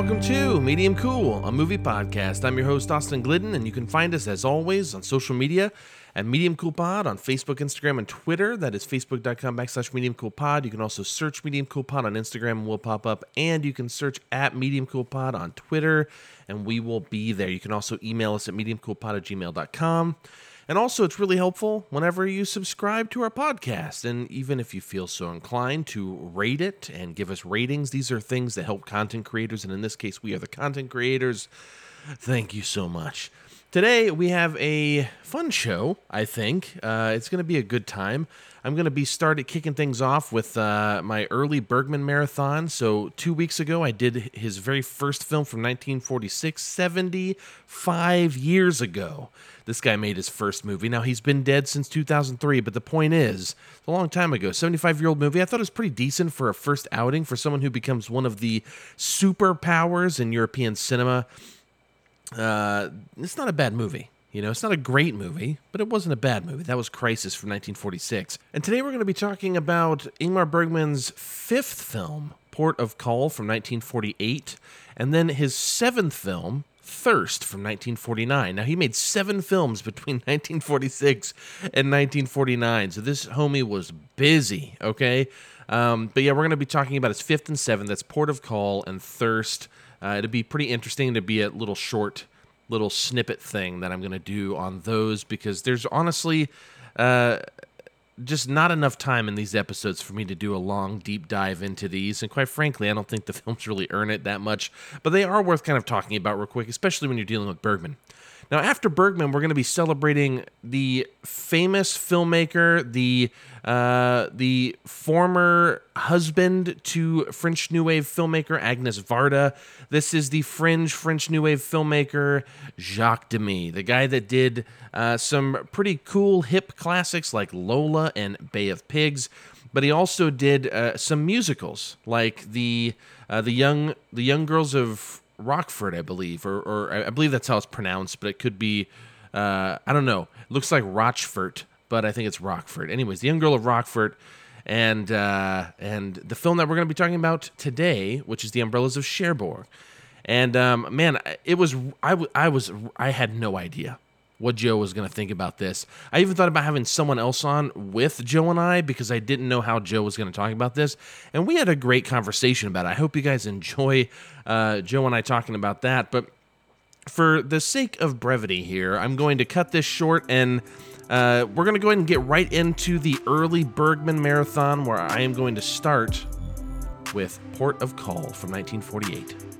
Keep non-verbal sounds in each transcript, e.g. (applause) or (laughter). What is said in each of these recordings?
welcome to Medium Cool, a movie podcast. I'm your host, Austin Glidden, and you can find us as always on social media at Medium Cool Pod on Facebook, Instagram, and Twitter. That is facebook.com backslash Medium Cool Pod. You can also search Medium Cool Pod on Instagram and we'll pop up. And you can search at Medium Cool Pod on Twitter and we will be there. You can also email us at mediumcoolpod at gmail.com. And also, it's really helpful whenever you subscribe to our podcast. And even if you feel so inclined to rate it and give us ratings, these are things that help content creators. And in this case, we are the content creators. Thank you so much. Today, we have a fun show, I think. Uh, it's going to be a good time. I'm going to be started kicking things off with uh, my early Bergman marathon. So, two weeks ago, I did his very first film from 1946, 75 years ago. This guy made his first movie. Now, he's been dead since 2003, but the point is, a long time ago. 75 year old movie. I thought it was pretty decent for a first outing for someone who becomes one of the superpowers in European cinema. Uh, it's not a bad movie. You know, it's not a great movie, but it wasn't a bad movie. That was Crisis from 1946. And today we're going to be talking about Ingmar Bergman's fifth film, Port of Call from 1948, and then his seventh film, Thirst from 1949. Now, he made seven films between (laughs) 1946 and 1949, so this homie was busy, okay? Um, but yeah, we're going to be talking about his fifth and seventh. That's Port of Call and Thirst. Uh, it'd be pretty interesting to be a little short little snippet thing that I'm going to do on those because there's honestly uh, just not enough time in these episodes for me to do a long deep dive into these. And quite frankly, I don't think the (laughs) films really earn it that much, but they are worth kind of talking about real quick, especially when you're dealing with Bergman. Now, after Bergman, we're going to be celebrating the famous filmmaker, the uh, the former husband to French New Wave filmmaker Agnes Varda. This is the fringe French New Wave filmmaker Jacques Demy, the guy that did uh, some pretty cool hip classics like Lola and Bay of Pigs. But he also did uh, some musicals like the uh, the young the young girls of Rockford, I believe, or, or I believe that's how it's pronounced, but it could be, uh, I don't know. It looks like Rochfort, but I think it's Rockford. Anyways, The Young Girl of Rockford, and uh, and the film that we're going to be talking about today, which is The Umbrellas of Cherbourg. And um, man, it was I, I was I had no idea what Joe was going to think about this. I even thought about having someone else on with Joe and I because I didn't know how Joe was going to talk about this. And we had a great conversation about it. I hope you guys enjoy uh, Joe and I talking about that. But for the sake of brevity here, I'm going to cut this short and uh, we're going to go ahead and get right into the early Bergman marathon where I am going to start with Port of Call from 1948.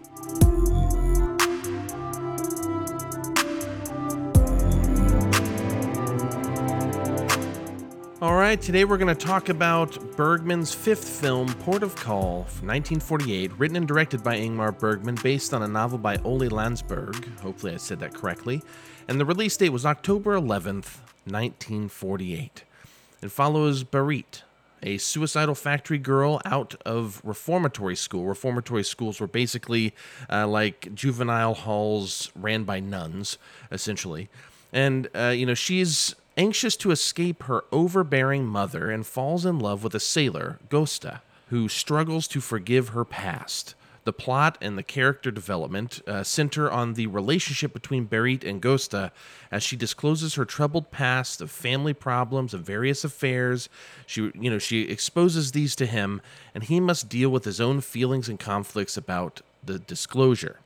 All right, today we're going to talk about Bergman's fifth film, Port of Call, from 1948, written and directed by Ingmar Bergman, based on a novel by Ole Landsberg. Hopefully, I said that correctly. And the release date was October 11th, 1948. It follows Berit, a suicidal factory girl out of reformatory school. Reformatory schools were basically uh, like juvenile halls ran by nuns, essentially. And, uh, you know, she's anxious to escape her overbearing mother and falls in love with a sailor, Gosta, who struggles to forgive her past. The plot and the character development uh, center on the relationship between Berit and Gosta as she discloses her troubled past of family problems, of various affairs. She, you know, she exposes these to him, and he must deal with his own feelings and conflicts about the disclosure.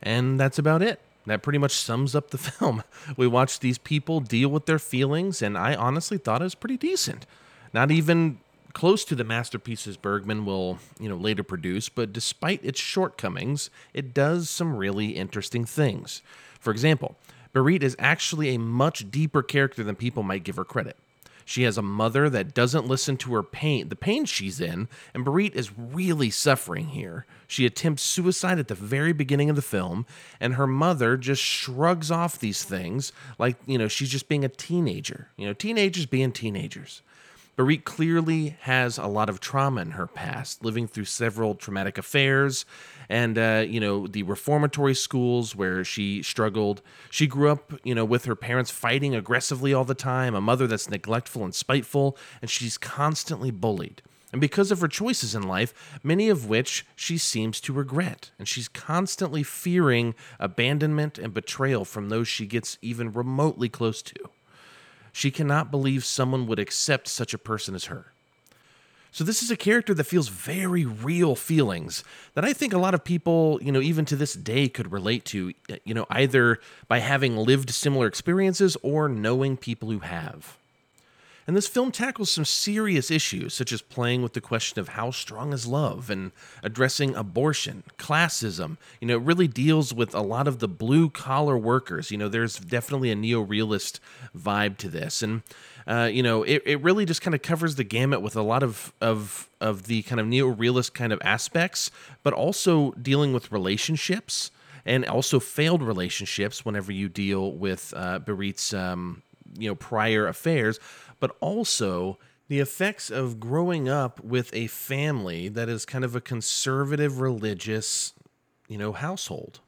And that's about it that pretty much sums up the (laughs) film. We watched these people deal with their feelings, and I honestly thought it was pretty decent. Not even close to the masterpieces Bergman will, you know, later produce, but despite its shortcomings, it does some really interesting things. For example, Berit is actually a much deeper character than people might give her credit. She has a mother that doesn't listen to her pain, the pain she's in, and Berit is really suffering here. She attempts suicide at the very beginning of the film, and her mother just shrugs off these things like, you know, she's just being a teenager. You know, teenagers being teenagers. Berit clearly has a lot of trauma in her past, living through several traumatic affairs and uh, you know the reformatory schools where she struggled. She grew up, you know, with her parents fighting aggressively all the time, a mother that's neglectful and spiteful, and she's constantly bullied. And because of her choices in life, many of which she seems to regret. And she's constantly fearing abandonment and betrayal from those she gets even remotely close to. She cannot believe someone would accept such a person as her. So this is a character that feels very real feelings that I think a lot of people, you know, even to this day could relate to, you know, either by having lived similar experiences or knowing people who have. And this film tackles some serious issues, such as playing with the question of how strong is love and addressing abortion, classism. You know, it really deals with a lot of the blue collar workers. You know, there's definitely a neo realist vibe to this. And, uh, you know, it, it really just kind of covers the gamut with a lot of, of, of the kind of neo realist kind of aspects, but also dealing with relationships and also failed relationships whenever you deal with uh, um, you know, prior affairs but also the effects of growing up with a family that is kind of a conservative religious, you know, household.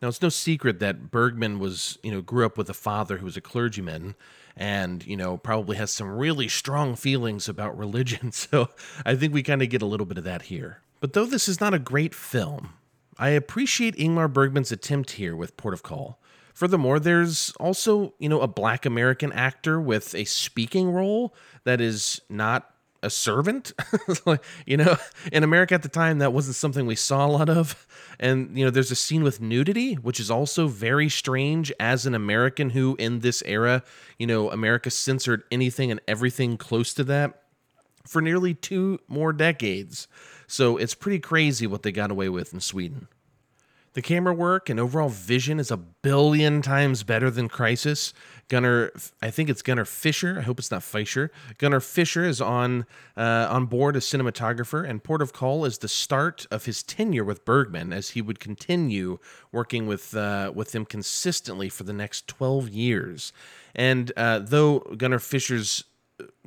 Now, it's no secret that Bergman was, you know, grew up with a father who was a clergyman and, you know, probably has some really strong feelings about religion. (laughs) So I think we kind of get a little bit of that here. But though this is not a great film, I appreciate Ingmar Bergman's attempt here with Port of Call. Furthermore, there's also, you know, a black American actor with a speaking role that is not a servant. (laughs) you know, in America at the time, that wasn't something we saw a lot of. And, you know, there's a scene with nudity, which is also very strange as an American who, in this era, you know, America censored anything and everything close to that for nearly two more decades. So it's pretty crazy what they got away with in Sweden. The camera work and overall vision is a billion times better than Crisis. Gunnar, I think it's Gunnar Fisher. I hope it's not Fischer. Gunnar Fisher is on uh, on board as cinematographer, and Port of Call is the start of his tenure with Bergman, as he would continue working with uh, with him consistently for the next twelve years. And uh, though Gunnar Fischer's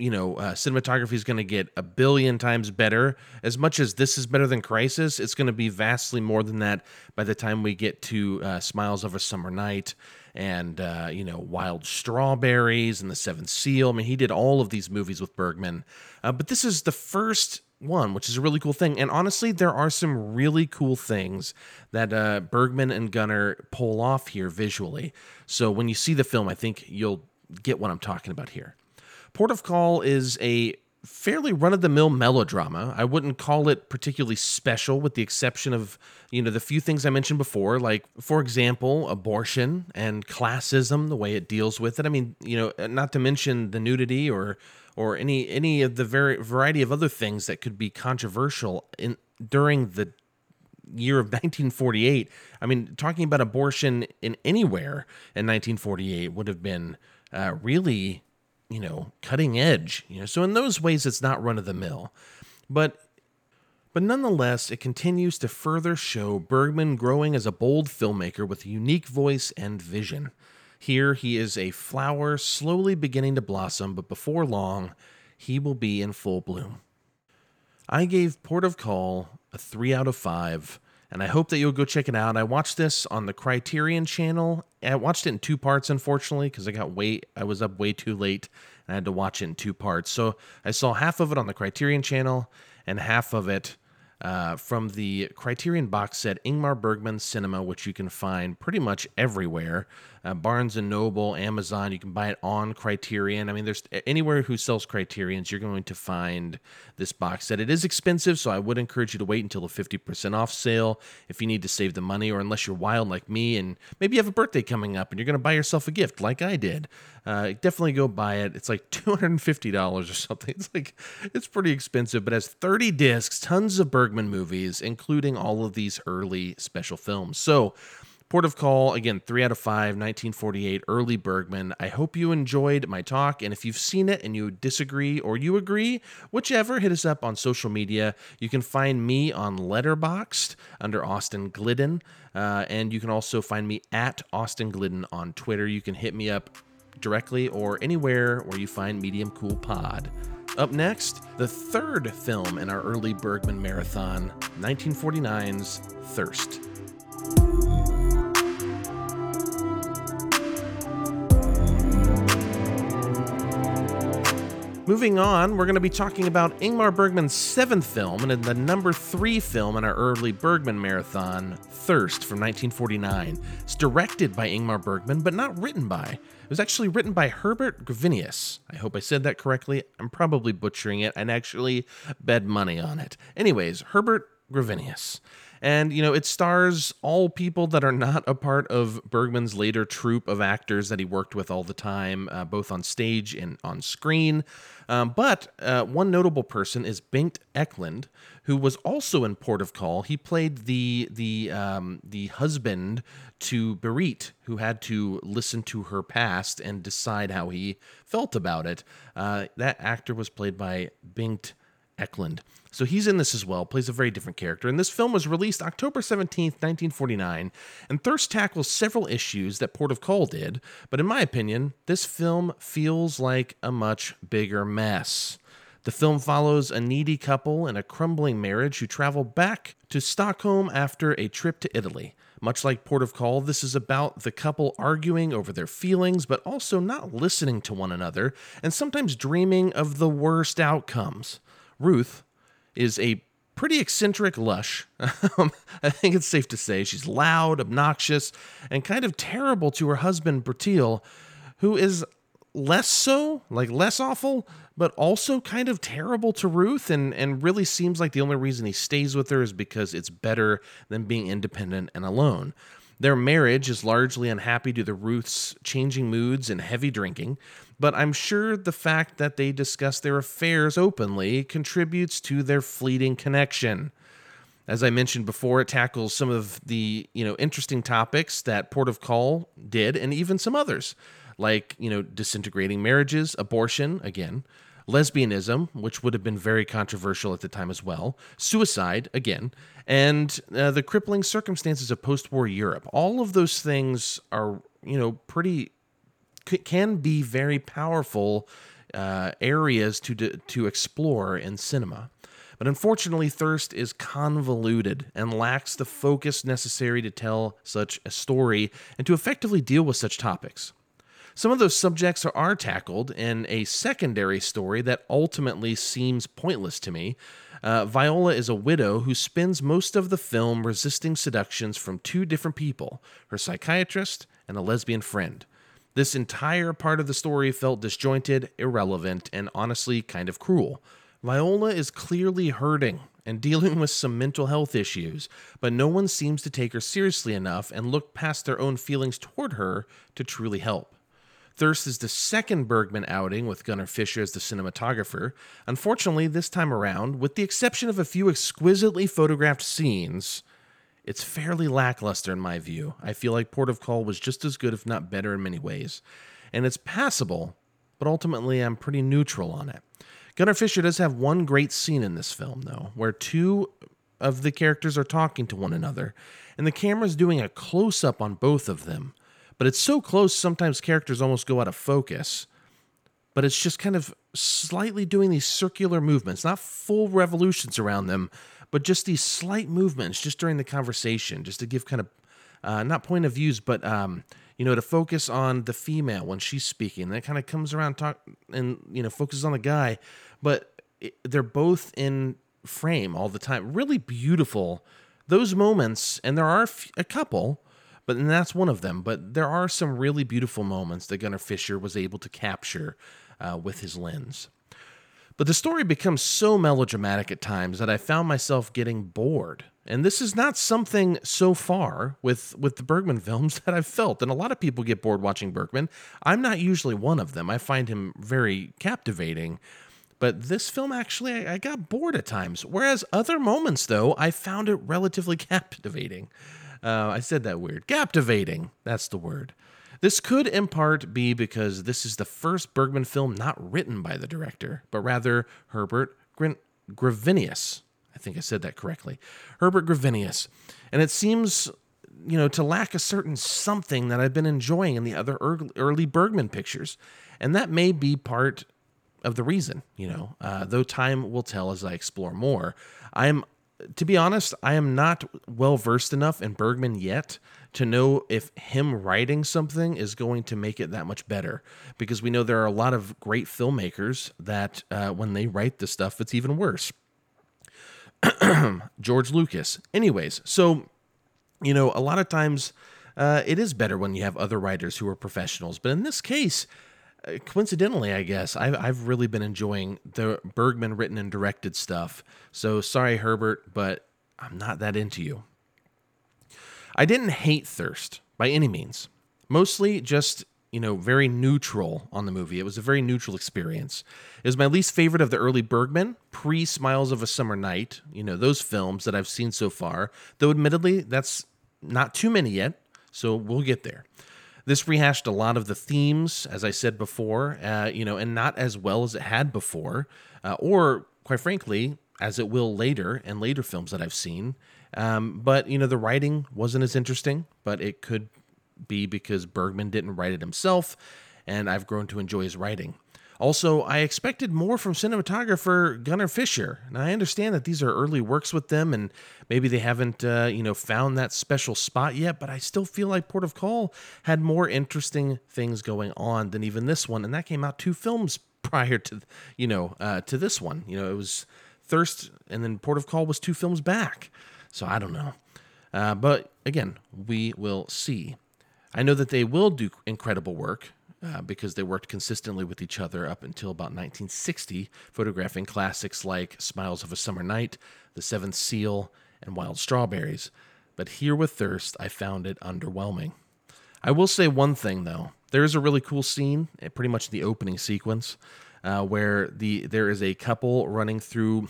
you know, uh, cinematography is going to get a billion times better. As much as this is better than Crisis, it's going to be vastly more than that by the time we get to uh, Smiles of a Summer Night and, uh, you know, Wild Strawberries and The Seventh Seal. I mean, he did all of these movies with Bergman. Uh, but this is the first one, which is a really cool thing. And honestly, there are some really cool things that uh, Bergman and Gunnar pull off here visually. So when you see the film, I think you'll get what I'm talking about here. Port of Call is a fairly run of the mill melodrama. I wouldn't call it particularly special, with the exception of, you know, the few things I mentioned before, like, for example, abortion and classism, the way it deals with it. I mean, you know, not to mention the nudity or or any any of the very variety of other things that could be controversial in during the year of (laughs) 1948. I mean, talking about abortion in anywhere in 1948 would have been uh, really you know, cutting edge. You know, so in those ways, it's not run of the mill, but but nonetheless, it continues to further show Bergman growing as a bold filmmaker with a unique voice and vision. Here, he is a flower slowly beginning to blossom, but before long, he will be in full bloom. I gave Port of Call a 3 out of 5 and I hope that you'll go check it out. I watched this on the Criterion channel. I watched it in two parts, unfortunately, because I got way I was up way too late and I had to watch it in two parts. So I saw half of it on the Criterion channel and half of it uh, from the Criterion box set Ingmar Bergman Cinema, which you can find pretty much everywhere. Uh, Barnes and Noble, Amazon. You can buy it on Criterion. I mean, there's anywhere who sells Criterions, you're going to find this box set. It is expensive, so I would encourage you to wait until the 50% off sale if you need to save the money, or unless you're wild like me and maybe you have a birthday coming up and you're going to buy yourself a gift like I did. Uh, definitely go buy it. It's like (laughs) $250 or something. It's like, it's pretty expensive, but has 30 discs, tons of Bergman movies, including all of these early special films. So, Port of Call, again, 3 out of 5, 1948, early Bergman. I hope you enjoyed my talk, and if you've seen it and you disagree or you agree, whichever, hit us up on social media. You can find me on Letterboxd under Austin Glidden, uh, and you can also find me at Austin Glidden on Twitter. You can hit me up directly or anywhere where you find Medium Cool Pod. Up next, the third film in our early Bergman marathon, 1949's Thirst. Moving on, we're going to be talking about Ingmar Bergman's seventh film and the number three film in our early Bergman marathon, Thirst from 1949. It's directed by Ingmar Bergman, but not written by. It was actually written by Herbert Gravinius. I hope I said that correctly. I'm probably butchering it and actually bet money on it. Anyways, Herbert Gravinius. And, you know, it stars all people that are not a part of Bergman's later troupe of actors that he worked with all the time, uh, both on stage and on screen. Um, but uh, one notable person is Bengt Eklund, who was also in Port of Call. He played the the um, the husband to Berit, who had to listen to her past and decide how he felt about it. Uh, that actor was played by Bengt Eklund. So he's in this as well, plays a very different character. And this film was released October 17th, 1949, and Thirst tackles several issues that Port of Call did, but in my opinion, this film feels like a much bigger mess. The film follows a needy couple in a crumbling marriage who travel back to Stockholm after a trip to Italy. Much like Port of Call, this is about the couple arguing over their feelings, but also not listening to one another, and sometimes dreaming of the worst outcomes. Ruth is a pretty eccentric lush. (laughs) Um, I think it's safe to say she's loud, obnoxious, and kind of terrible to her husband, Bertil, who is less so, like less awful, but also kind of terrible to Ruth and, and really seems like the only reason he stays with her is because it's better than being independent and alone. Their marriage is largely unhappy due to Ruth's changing moods and heavy drinking, but I'm sure the fact that they discuss their affairs openly contributes to their fleeting connection. As I mentioned before, it tackles some of the, you know, interesting topics that Port of Call did and even some others, like, you know, disintegrating marriages, abortion, again, lesbianism, which would have been very controversial at the time as well, suicide, again, and uh, the crippling circumstances of post war Europe. All of those things are, you know, pretty, can be very powerful uh, areas to, to explore in cinema. But unfortunately, Thirst is convoluted and lacks the focus necessary to tell such a story and to effectively deal with such topics. Some of those subjects are, are tackled in a secondary story that ultimately seems pointless to me. Uh, Viola is a widow who spends most of the film resisting seductions from two different people her psychiatrist and a lesbian friend. This entire part of the story felt disjointed, irrelevant, and honestly kind of cruel. Viola is clearly hurting and (laughs) dealing with some mental health issues, but no one seems to take her seriously enough and look past their own feelings toward her to truly help. Thirst is the second Bergman outing with Gunnar Fischer as the cinematographer. Unfortunately, this time around, with the exception of a few exquisitely photographed scenes, it's fairly lackluster in my view. I feel like Port of Call was just as good, if not better, in many ways. And it's passable, but ultimately I'm pretty neutral on it. Gunnar Fischer does have one great scene in this film, though, where two of the characters are talking to one another, and the camera's doing a close up on both of them but it's so close sometimes characters almost go out of focus but it's just kind of slightly doing these circular movements not full revolutions around them but just these slight movements just during the conversation just to give kind of uh, not point of views but um, you know to focus on the female when she's speaking that kind of comes around talk and you know focuses on the guy but it, they're both in frame all the time really beautiful those moments and there are a couple but and that's one of them. But there are some really beautiful moments that Gunnar Fischer was able to capture uh, with his lens. But the story becomes so melodramatic at times that I found myself getting bored. And this is not something so far with, with the Bergman (laughs) films that I've felt. And a lot of people get bored watching Bergman. I'm not usually one of them. I find him very captivating. But this film actually, I, I got bored at times. Whereas other moments, though, I found it relatively (laughs) captivating. Uh, I said that weird. Captivating. That's the word. This could in part be because this is the first Bergman film not written by the director, but rather Herbert Grin- Gravinius. I think I said that correctly. Herbert Gravinius. And it seems, you know, to lack a certain something that I've been enjoying in the other early Bergman pictures. And that may be part of the reason, you know, uh, though time will tell as I explore more. I'm to be honest, I am not well versed enough in Bergman yet to know if him writing something is going to make it that much better. Because we know there are a lot of great filmmakers that uh, when they write the stuff, it's even worse. (clears throat) George Lucas. Anyways, so, you know, a lot of times uh, it is better when you have other writers who are professionals. But in this case, coincidentally, I guess I've, I've really been enjoying the Bergman written and directed stuff. So sorry, Herbert, but I'm not that into you. I didn't hate Thirst by any means. Mostly just, you know, very neutral on the movie. It was a very neutral experience. It was my least favorite of the early Bergman, pre Smiles of a Summer Night, you know, those films that I've seen so far. Though, admittedly, that's not too many yet, so we'll get there. This rehashed a lot of the themes, as I said before, uh, you know, and not as well as it had before, uh, or quite frankly, as it will later in later films that I've seen. Um, but you know, the writing wasn't as interesting, but it could be because Bergman didn't write it himself, and I've grown to enjoy his writing. Also, I expected more from cinematographer Gunnar Fisher. Now, I understand that these are early works with them, and maybe they haven't, uh, you know, found that special spot yet. But I still feel like Port of Call had more interesting things going on than even this one, and that came out two films (laughs) prior to, you know, uh, to this one. You know, it was Thirst, and then Port of Call was two films back. So I don't know. Uh, but again, we will see. I know that they will do incredible work uh, because they worked consistently with each other up until about 1960, photographing classics like Smiles of a Summer Night, The Seventh Seal, and Wild Strawberries. But here with Thirst, I found it underwhelming. I will say one thing though. There is a really cool scene, eh, pretty much the opening sequence, uh, where the there is a couple running through.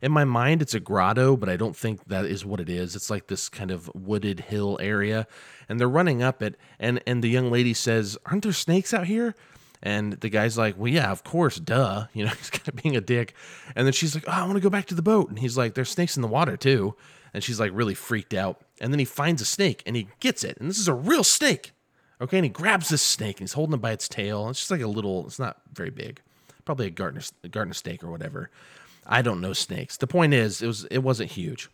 In my mind, it's a grotto, but I don't think that is what it is. It's like this kind of wooded hill area, and they're running up it. and And the young lady says, "Aren't there snakes out here?" And the guy's like, "Well, yeah, of course, duh." (laughs) You know, he's kind of being a dick. And then she's like, "Oh, I want to go back to the boat." And he's like, "There's snakes in the water too." And she's like really freaked out. And then he finds a snake and he gets it. And this is a real snake. Okay, and he grabs this snake and he's holding it by its tail. It's just like a little. It's not very big probably a garter a garter snake or whatever. I don't know snakes. The point is, it was it wasn't huge.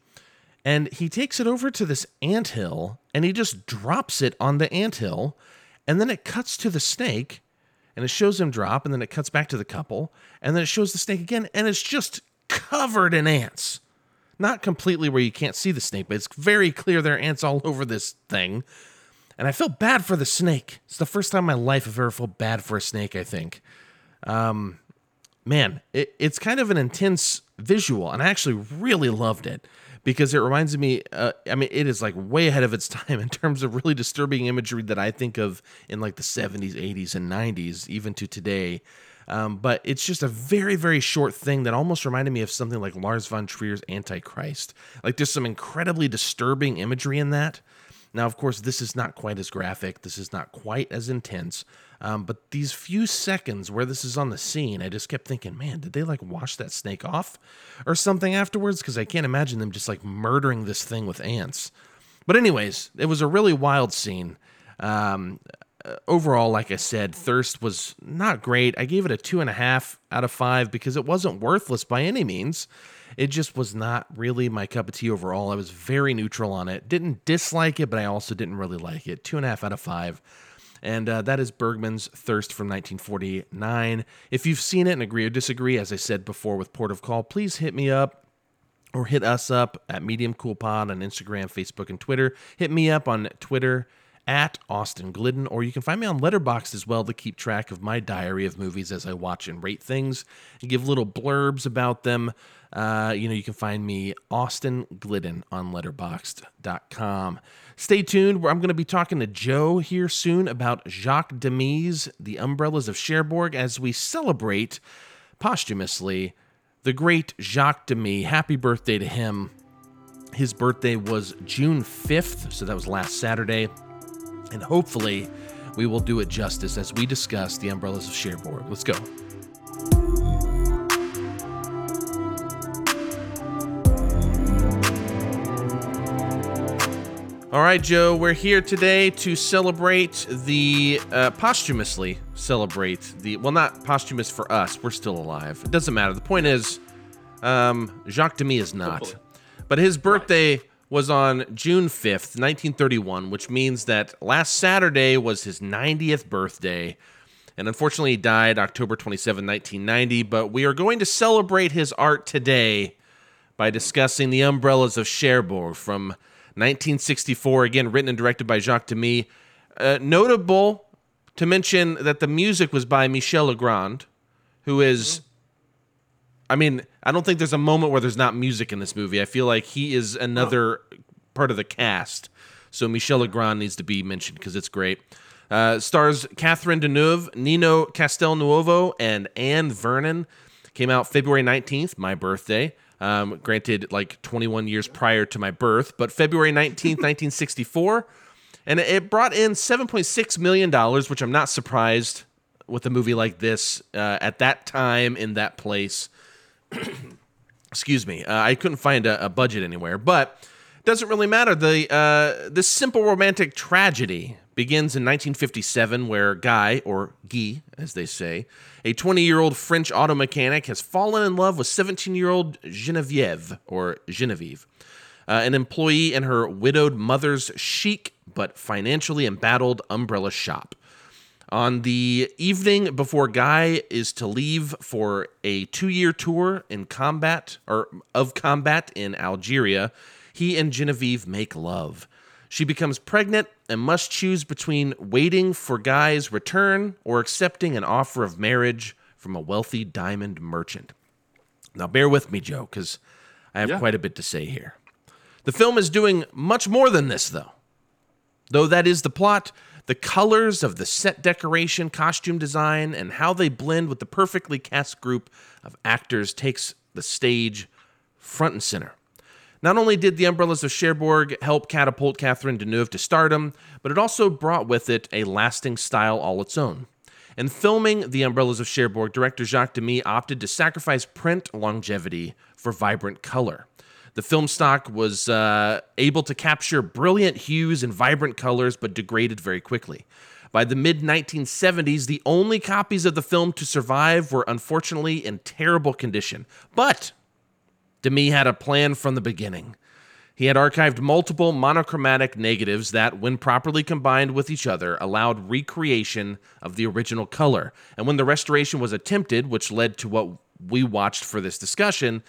And he takes it over to this ant hill and he just drops it on the ant hill, and then it cuts to the snake, and it shows him drop, and then it cuts back to the couple, and then it shows the snake again, and it's just covered in ants. Not completely where you can't see the snake, but it's very clear there are ants all over this thing. And I feel bad for the snake. It's the first time in my life I've ever felt bad for a snake, I think. Um, man, it, it's kind of an intense visual, and I actually really loved it because it reminds me. Uh, I mean, it is like way ahead of its (laughs) time in terms of really disturbing imagery that I think of in like the 70s, 80s, and 90s, even to today. Um, but it's just a very, very short thing that almost reminded me of something like Lars von Trier's Antichrist. Like there's some incredibly disturbing imagery in that. Now, of course, this is not quite as graphic. This is not quite as intense. Um, but these few seconds where this is on the scene, I just kept thinking, man, did they like wash that snake off or something afterwards? Because I can't imagine them just like murdering this thing with ants. But, anyways, it was a really wild scene. Um, overall, like I said, Thirst was not great. I gave it a two and a half out of five because it wasn't worthless by any means. It just was not really my cup of tea overall. I was very neutral on it. Didn't dislike it, but I also didn't really like it. Two and a half out of five. And uh, that is Bergman's Thirst from 1949. If you've seen it and agree or disagree, as I said before with Port of Call, please hit me up or hit us up at Medium Cool Pod on Instagram, Facebook, and Twitter. Hit me up on Twitter at Austin Glidden, or you can find me on Letterboxd as well to keep track of my diary of movies as I watch and rate things and give little blurbs about them. Uh, you know, you can find me Austin Glidden on Letterboxd.com. Stay tuned. I'm going to be talking to Joe here soon about Jacques Demy's The Umbrellas of Cherbourg as we celebrate posthumously the great Jacques Demy. Happy birthday to him. His birthday was June 5th, so that was last Saturday. And hopefully, we will do it justice as we discuss the umbrellas of Cherbourg. Let's go. All right, Joe, we're here today to celebrate the uh, posthumously celebrate the well, not posthumous for us. We're still alive. It doesn't matter. The point is, um, Jacques Demy is not. But his birthday was on June 5th, 1931, which means that last Saturday was his 90th birthday. And unfortunately, he died October 27, 1990. But we are going to celebrate his art today by discussing The Umbrellas of Cherbourg from 1964, again, written and directed by Jacques Demy. Uh, notable to mention that the music was by Michel Legrand, who is, I mean, I don't think there's a moment where there's not music in this movie. I feel like he is another part of the cast. So Michel Legrand needs to be mentioned because it's great. Uh, stars Catherine Deneuve, Nino Castelnuovo, and Anne Vernon. Came out February 19th, my birthday. Um, granted, like 21 years prior to my birth, but February 19th, 1964. (laughs) And it brought in $7.6 million, which I'm not surprised with a movie like this uh, at that time in that place. (clears throat) Excuse me. Uh, I couldn't find a, a, budget anywhere, but it doesn't really matter. The uh, this simple romantic tragedy begins in 1957, where Guy, or Guy, as they say, a 20 year old French auto mechanic, has fallen in love with 17 year old Genevieve, or Genevieve, uh, an employee in her widowed mother's chic but financially embattled umbrella shop. On the evening before Guy is to leave for a two-year tour in combat or of combat in Algeria, he and Genevieve make love. She becomes pregnant and must choose between waiting for Guy's return or accepting an offer of marriage from a wealthy diamond merchant. Now, bear with me, Joe, because I have yeah. quite a bit to say here. The film is doing much more than this, though. Though that is the plot, the colors of the set decoration, costume design, and how they blend with the perfectly cast group of actors takes the stage front and center. Not only did the Umbrellas of Cherbourg help catapult Catherine Deneuve to stardom, but it also brought with it a lasting style all its own. In filming The Umbrellas of Cherbourg, director Jacques Demy opted to sacrifice print longevity for vibrant color. The film stock was uh, able to capture brilliant hues and vibrant colors, but degraded very quickly. By the mid 1970s, the only copies of the film to survive were unfortunately in terrible condition. But Demy had a plan from the beginning. He had archived multiple monochromatic negatives that, when properly combined with each other, allowed recreation of the original color. And when the restoration was attempted, which led to what we watched for this discussion,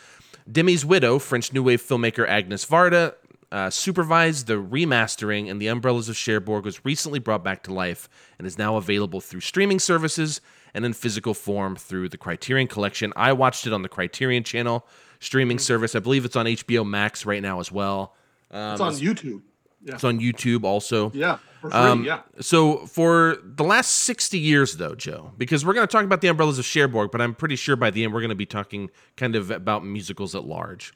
Demy's widow, French New Wave filmmaker Agnes Varda, uh, supervised the remastering, and The Umbrellas of Cherbourg was recently brought back to life and is now available through streaming services and in physical form through the Criterion Collection. I watched it on the Criterion Channel streaming mm-hmm. service. I believe it's on HBO Max right now as well. Um, it's on YouTube. Yeah. It's on YouTube also. Yeah, for free. Um, yeah. So for the last sixty years, though, Joe, because we're going to talk about the Umbrellas of Cherbourg, but I'm pretty sure by the end we're going to be talking kind of about musicals at large.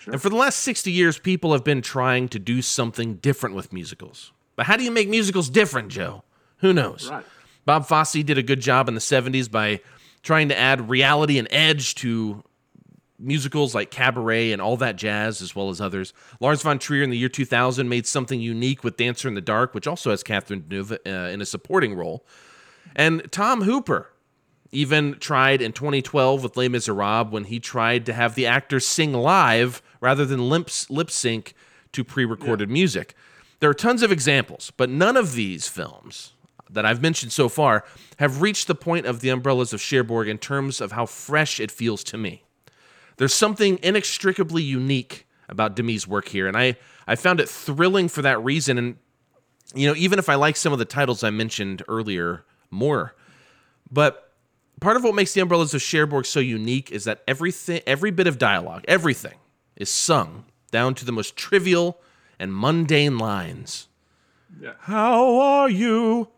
Sure. And for the last sixty years, people have been trying to do something different with musicals. But how do you make musicals different, Joe? Who knows? Right. Bob Fosse did a good job in the '70s by trying to add reality and edge to musicals like Cabaret and all that jazz, as well as others. Lars von Trier in the year 2000 made something unique with Dancer in the Dark, which also has Catherine Deneuve uh, in a supporting role. And Tom Hooper even tried in 2012 with Les Miserables when he tried to have the actors sing live rather than lip, lip sync to pre recorded yeah. music. There are tons of examples, but none of these films that I've mentioned so far have reached the point of the Umbrellas of Cherbourg in terms of how fresh it feels to me. There's something inextricably unique about Demy's work here, and I, I found it thrilling for that reason. And, you know, even if I like some of the titles I mentioned earlier more, but part of what makes the Umbrellas of Cherbourg so unique is that everything, every bit of dialogue, everything is sung down to the most trivial and mundane lines. Yeah. How are you?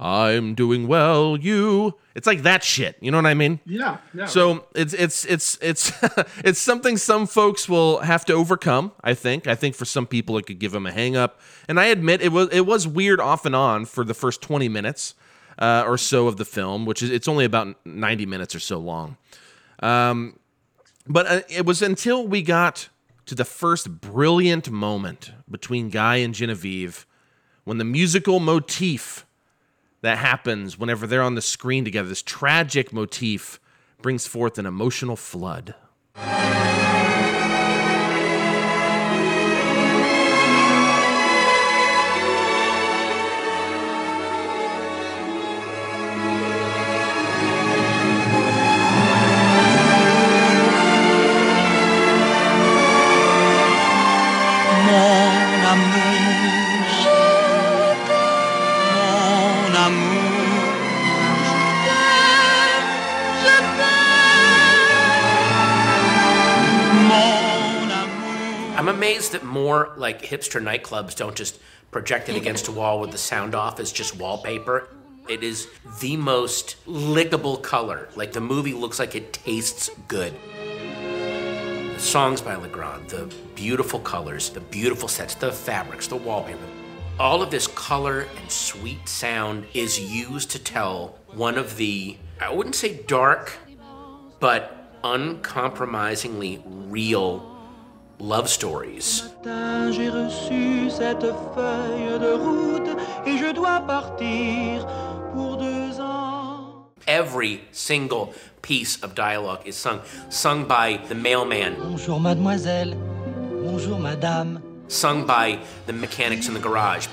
I'm doing well. You. It's like that shit. You know what I mean? Yeah. Yeah. So it's it's it's it's (laughs) it's something some folks will have to overcome. I think. I think for some people it could give them a hang up. And I admit it was it was weird off and on for the first 20 minutes uh, or so of the film, which is it's only about 90 minutes or so long. Um, but uh, it was until we got to the first brilliant moment between Guy and Genevieve when the musical motif that happens whenever they're on the screen together. This tragic motif brings forth an emotional flood. More like hipster nightclubs don't just project it against a wall with the sound off as just wallpaper. It is the most lickable color. Like the movie looks like it tastes good. The songs by Legrand, the beautiful colors, the beautiful sets, the fabrics, the wallpaper. All of this color and sweet sound is used to tell one of the, I wouldn't say dark, but uncompromisingly real love stories. J'ai reçu cette feuille de route et je dois partir pour deux ans. Every single piece of dialogue is sung, sung by the mailman. Bonjour, mademoiselle. Bonjour, madame. Sung by the mechanics in the garage.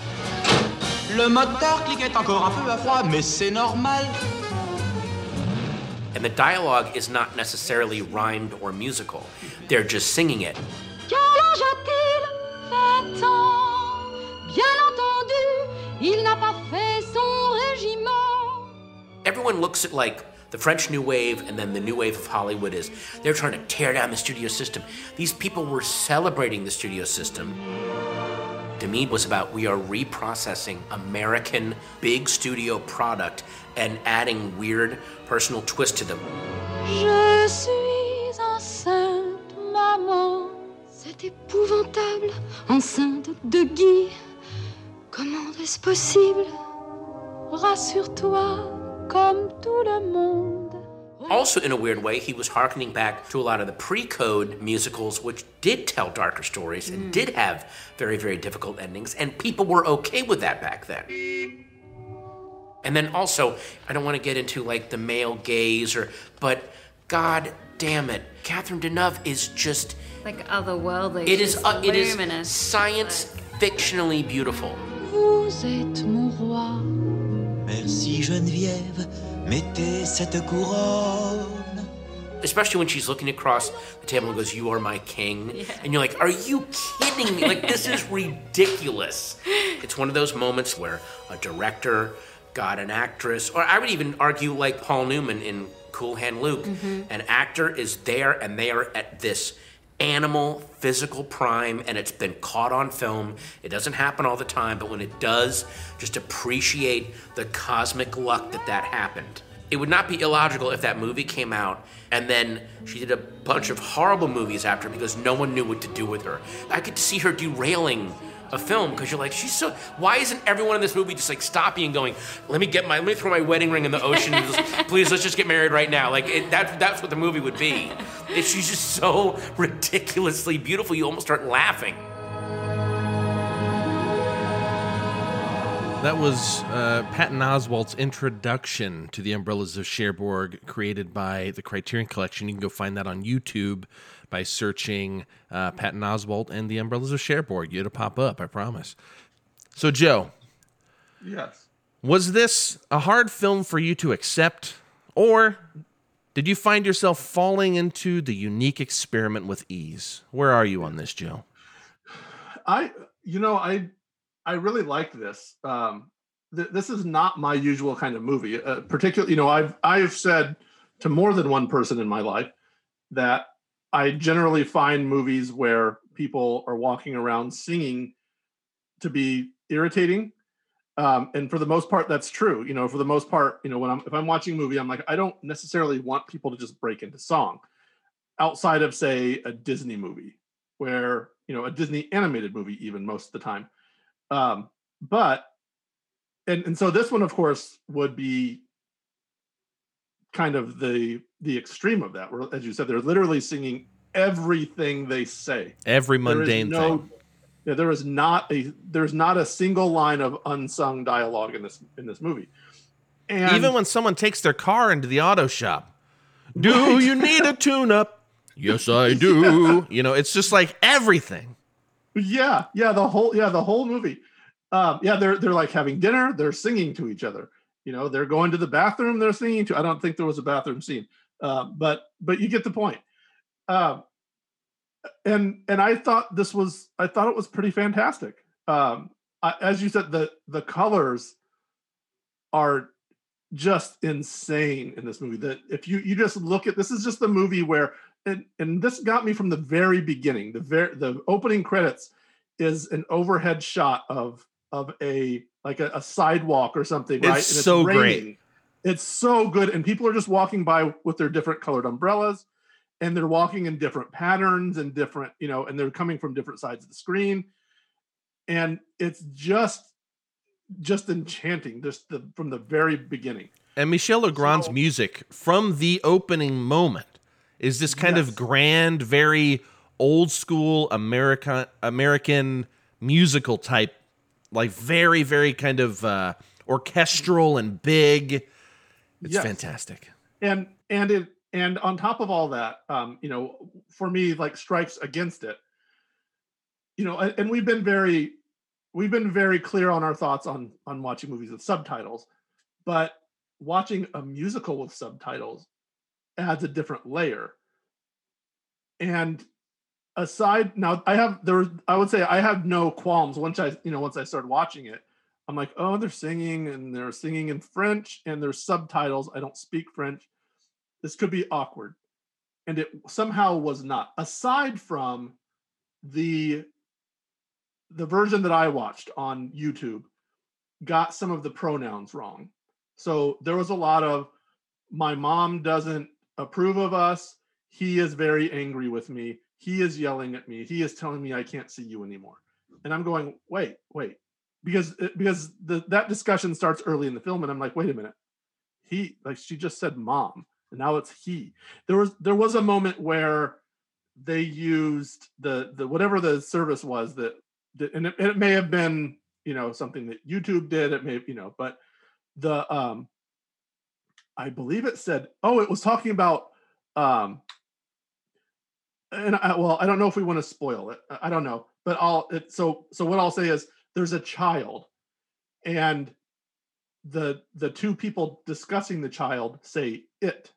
Le moteur cliquait encore un peu à froid, mais c'est normal. And the dialogue is not necessarily rhymed or musical. They're just singing it. Quel âge a-t-il 20 ans. Bien entendu, il n'a pas fait son régiment. Everyone looks at like the French New Wave and then the New Wave of Hollywood is they're trying to tear down the studio system. These people were celebrating the studio system. Demide was about we are reprocessing American big studio product and adding weird personal twist to them. Je suis enceinte, maman. C'est épouvantable, enceinte de Guy. Comment est-ce possible Rassure-toi, comme tout le monde. Also, in a weird way, he was harkening back to a lot of the pre code musicals, which did tell darker stories and mm. did have very, very difficult endings, and people were okay with that back then. And then also, I don't want to get into like the male gaze or, but God damn it, Catherine Deneuve is just like otherworldly. It is. Uh, it is science fictionally beautiful. Vous êtes mon roi. Merci Geneviève, mettez cette couronne. Especially when she's looking across the table and goes, "You are my king," yeah. and you're like, "Are you kidding me? Like this is (laughs) ridiculous." It's one of those moments where a director got an actress, or I would even argue like Paul Newman in Cool Hand Luke, mm-hmm. an actor is there and they are at this animal physical prime and it's been caught on film. It doesn't happen all the time, but when it does, just appreciate the cosmic luck that that happened. It would not be illogical if that movie came out and then she did a bunch of horrible movies after because no one knew what to do with her. I could see her derailing a film because you're like, she's so. Why isn't everyone in this movie just like stopping and going, "Let me get my, let me throw my wedding ring in the ocean. (laughs) just, please, let's just get married right now." Like it, that, that's what the movie would be. If she's just so (laughs) ridiculously beautiful, you almost start laughing. That was uh, Patton Oswalt's introduction to the Umbrellas of Cherbourg, created by the Criterion Collection. You can go find that on YouTube by searching uh, Patton Oswalt and the Umbrellas of Cherbourg. It'll pop up, I promise. So, Joe. Yes. Was this a hard film for you to accept, or did you find yourself falling into the unique experiment with ease? Where are you on this, Joe? I, you know, I, I really liked this. Um, th- this is not my usual kind of movie. Uh, particularly, you know, I've I've said to more than one person in my life that I generally find movies where people are walking around singing to be irritating. Um, and for the most part, that's true. You know, for the most part, you know, when I'm if I'm watching a movie, I'm like, I don't necessarily want people to just break into song, outside of say a Disney movie, where you know a Disney animated movie, even most of the time. Um, but and and so this one, of course, would be kind of the the extreme of that. Where, as you said, they're literally singing everything they say. Every mundane no, thing. Yeah, there is not a there's not a single line of unsung dialogue in this in this movie. And even when someone takes their car into the auto shop, do right. you need a tune up? yes, I (laughs) do. Yeah. You know, it's just like everything. Yeah, yeah, the whole yeah, the whole movie. Um, yeah, they're they're like having dinner, they're singing to each other you know they're going to the bathroom they're singing to i don't think there was a bathroom scene uh, but but you get the point uh, and and i thought this was i thought it was pretty fantastic um, I, as you said the the colors are just insane in this movie that if you you just look at this is just the movie where and, and this got me from the very beginning. The very the opening credits is an overhead shot of of a like a, a sidewalk or something, it's right? And so great. It's so good, and people are just walking by with their different colored umbrellas, and they're walking in different patterns and different, you know, and they're coming from different sides of the screen, and it's just just enchanting, just the from the very beginning. And Michel Legrand's so, music from the opening moment is this kind yes. of grand, very old school American American musical type, like very, very kind of uh, orchestral and big. It's yes. fantastic. And and it and on top of all that, um, you know, for me, like strikes against it. You know, and we've been very we've been very clear on our thoughts on on watching movies with subtitles, but watching a musical with subtitles adds a different layer. And aside now I have there I would say I have no qualms once I you know once I started watching it. I'm like, oh, they're singing and they're singing in French and there's subtitles. I don't speak French. This could be awkward. And it somehow was not. Aside from the the version that I watched on YouTube got some of the pronouns wrong. So there was a lot of my mom doesn't approve of us. He is very angry with me. He is yelling at me. He is telling me I can't see you anymore. And I'm going, wait, wait, because uh, because the, that discussion starts early in the film, and I'm like, wait a minute, he like she just said mom, and now it's he. There was there was a moment where they used the the whatever the service was that and it, it may have been you know something that YouTube did. It may you know, but the um, I believe it said oh it was talking about um, and I, well I don't know if we want to spoil it. I don't know, but I'll it, so so what I'll say is there's a child, and the the two people discussing the child say it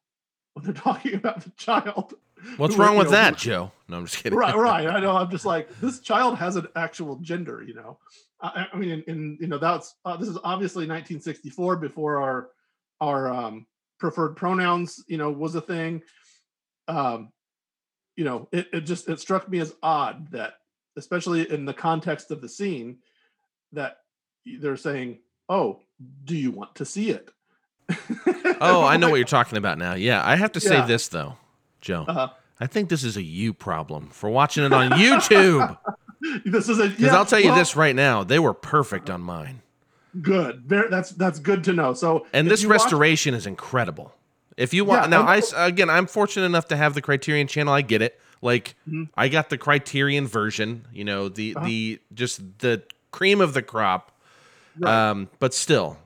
when they're (laughs) talking about the child. What's wrong with know, that, Joe? No, I'm just kidding. Right, right. I (laughs) know. I'm just like this child has an actual gender. You know, I, I mean, in, in, you know that's uh, this is obviously 1964 before our our um, preferred pronouns you know was a thing. Um, you know, it, it just it struck me as odd that, especially in the context of the scene, that they're saying, "Oh, do you want to see it?" oh, I know what (laughs) you're talking about now. Yeah, I have to say yeah. this though. Joe. Uh-huh. I think this is a you problem for watching it on YouTube. (laughs) this is a because yeah, I'll tell you well, this right now, they were perfect on mine. Good, Very, that's that's good to know. So, and this restoration watch- is incredible. If you want, yeah, now I, I again, I'm fortunate enough to have the Criterion channel. I get it. Like mm-hmm. I got the Criterion version. You know the uh-huh. the just the cream of the crop. Right. Um, but still,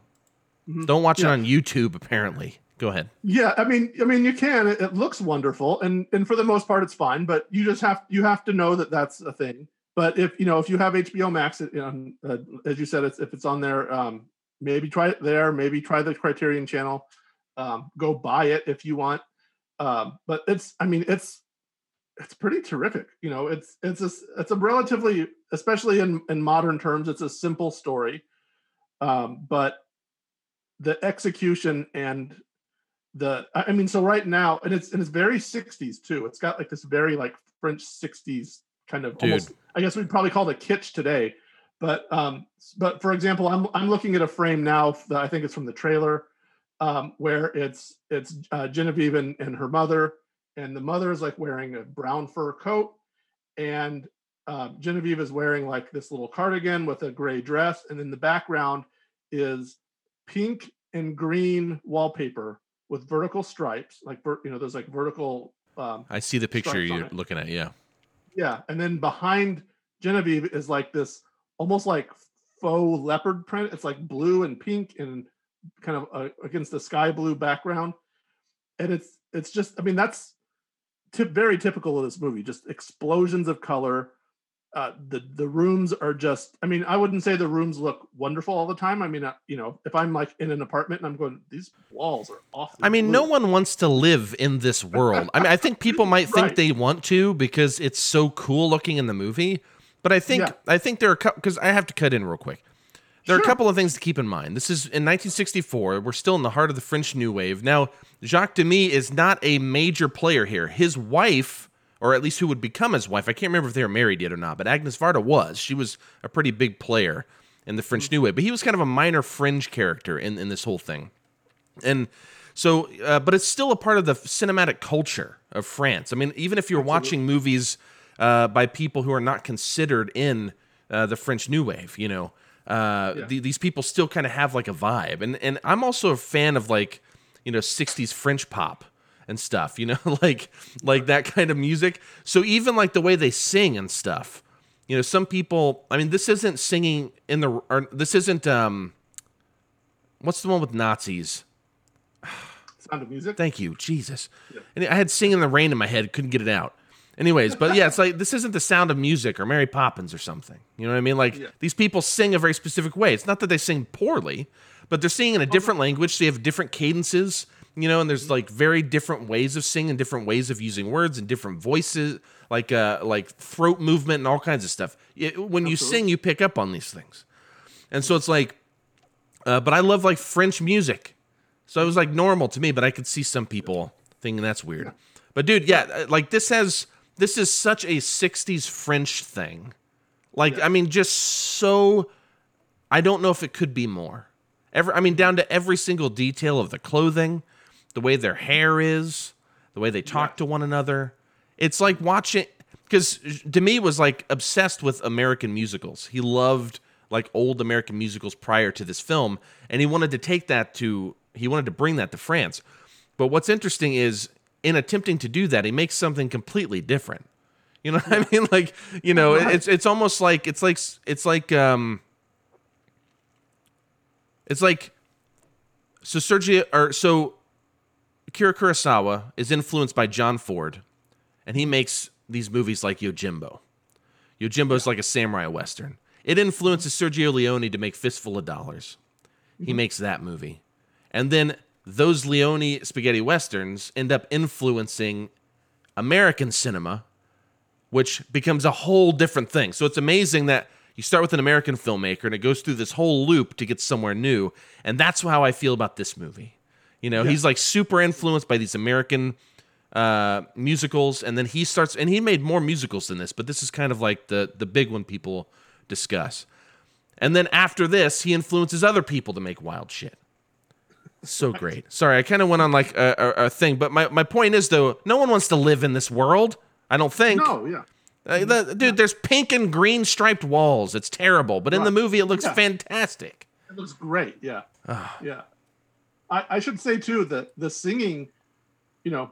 mm-hmm. don't watch yeah. it on YouTube. Apparently, Go ahead. Yeah, I mean, I mean, you can. It, it, looks wonderful, and and for the most part, it's fine. But you just have you have to know that that's a thing. But if you know if you have HBO Max, you know, uh, as you said, it's, if it's on there, um, maybe try it there. Maybe try the Criterion Channel. Um, go buy it if you want. Um, but it's, I mean, it's it's pretty terrific. You know, it's it's a it's a relatively, especially in in modern terms, it's a simple story. Um, but the execution and the I mean, so right now, and it's and it's very 60s too. It's got like this very like French 60s kind of Dude. almost I guess we'd probably call it kitsch today. But um, but for example, I'm I'm looking at a frame now that I think it's from the trailer, um, where it's it's uh, Genevieve and, and her mother, and the mother is like wearing a brown fur coat, and uh, Genevieve is wearing like this little cardigan with a gray dress, and in the background is pink and green wallpaper with vertical stripes, like you know, there's like vertical. Um, I see the picture you're looking at. Yeah. Yeah, and then behind Genevieve is like this, almost like faux leopard print. It's like blue and pink and kind of uh, against the sky blue background, and it's it's just. I mean, that's t- very typical of this movie. Just explosions of color, uh, the the rooms are just i mean i wouldn't say the rooms look wonderful all the time i mean uh, you know if i'm like in an apartment and i'm going these walls are awful i mean blue. no one wants to live in this (laughs) world i mean i think people might think right. they want to because it's so cool looking in the movie but i think yeah. i think there are because i have to cut in real quick there are a couple of things to keep in mind. This is in 1964. We're still in the heart of the French New Wave. Now, Jacques Demy is not a major player here. His wife, or at least who would become his wife, I can't remember if they were married yet or not, but Agnes Varda was. She was a pretty big player in the French New Wave, but he was kind of a minor fringe character in, in this whole thing. And so, uh, but it's still a part of the cinematic culture of France. I mean, even if you're Absolutely. watching movies uh, by people who are not considered in uh, the French New Wave, you know, uh, yeah. these people still kind of have like a vibe. And and I'm also a fan of like, you know, '60s French pop and stuff. You know, (laughs) like like that kind of music. So even like the way they sing and stuff. You know, some people. I mean, this isn't singing in the. Or this isn't. um What's the one with Nazis? (sighs) Sound of Music. Thank you, Jesus. Yeah. And I had "Singing in the Rain" in my head, couldn't get it out. Anyways, but yeah, it's like this isn't the Sound of Music or Mary Poppins or something. You know what I mean? Like yeah. these people sing a very specific way. It's not that they sing poorly, but they're singing in a different language. So you have different cadences. You know, and there's like very different ways of singing, different ways of using words, and different voices, like uh, like throat movement and all kinds of stuff. It, when you sing, you pick up on these things, and so it's like. Uh, but I love like French music so it was like normal to me, but I could see some people thinking that's weird. But dude, yeah, uh, like this has this is such a 60s French thing. Like I mean just so I don't know if it could be more. Every I mean down to every single detail of the clothing, the way their hair is, the way they talk yeah. to one another. It's like watching because Demy was like obsessed with American musicals. He loved like old American musicals prior to this film, and he wanted to take that to he wanted to bring that to France. But what's interesting is in attempting to do that, he makes something completely different. You know what I mean? (laughs) Like, you know, it's it's almost like it's like it's like um it's like so Sergio or so Akira Kurosawa is influenced by John Ford and he makes these movies like Yojimbo. Yojimbo is like a samurai western. It influences Sergio Leone to make Fistful of Dollars. He mm-hmm. makes that movie. And then those Leone spaghetti westerns end up influencing American cinema, which becomes a whole different thing. So it's amazing that you start with an American filmmaker and it goes through this whole loop to get somewhere new. And that's how I feel about this movie. You know, yeah. he's like super influenced by these American uh, musicals, and then he starts, and he made more musicals than this, but this is kind of like the the big one people discuss. And then after this, he influences other people to make wild shit so great. Sorry, I kind of went on like a, a, a, thing, but my, my point is though, no one wants to live in this world. I don't think. No, yeah. Uh, the, dude, there's pink and green striped walls. It's terrible, but right. in the movie, it looks yeah. fantastic. It looks great. Yeah, yeah. I, I should say too that the singing, you know,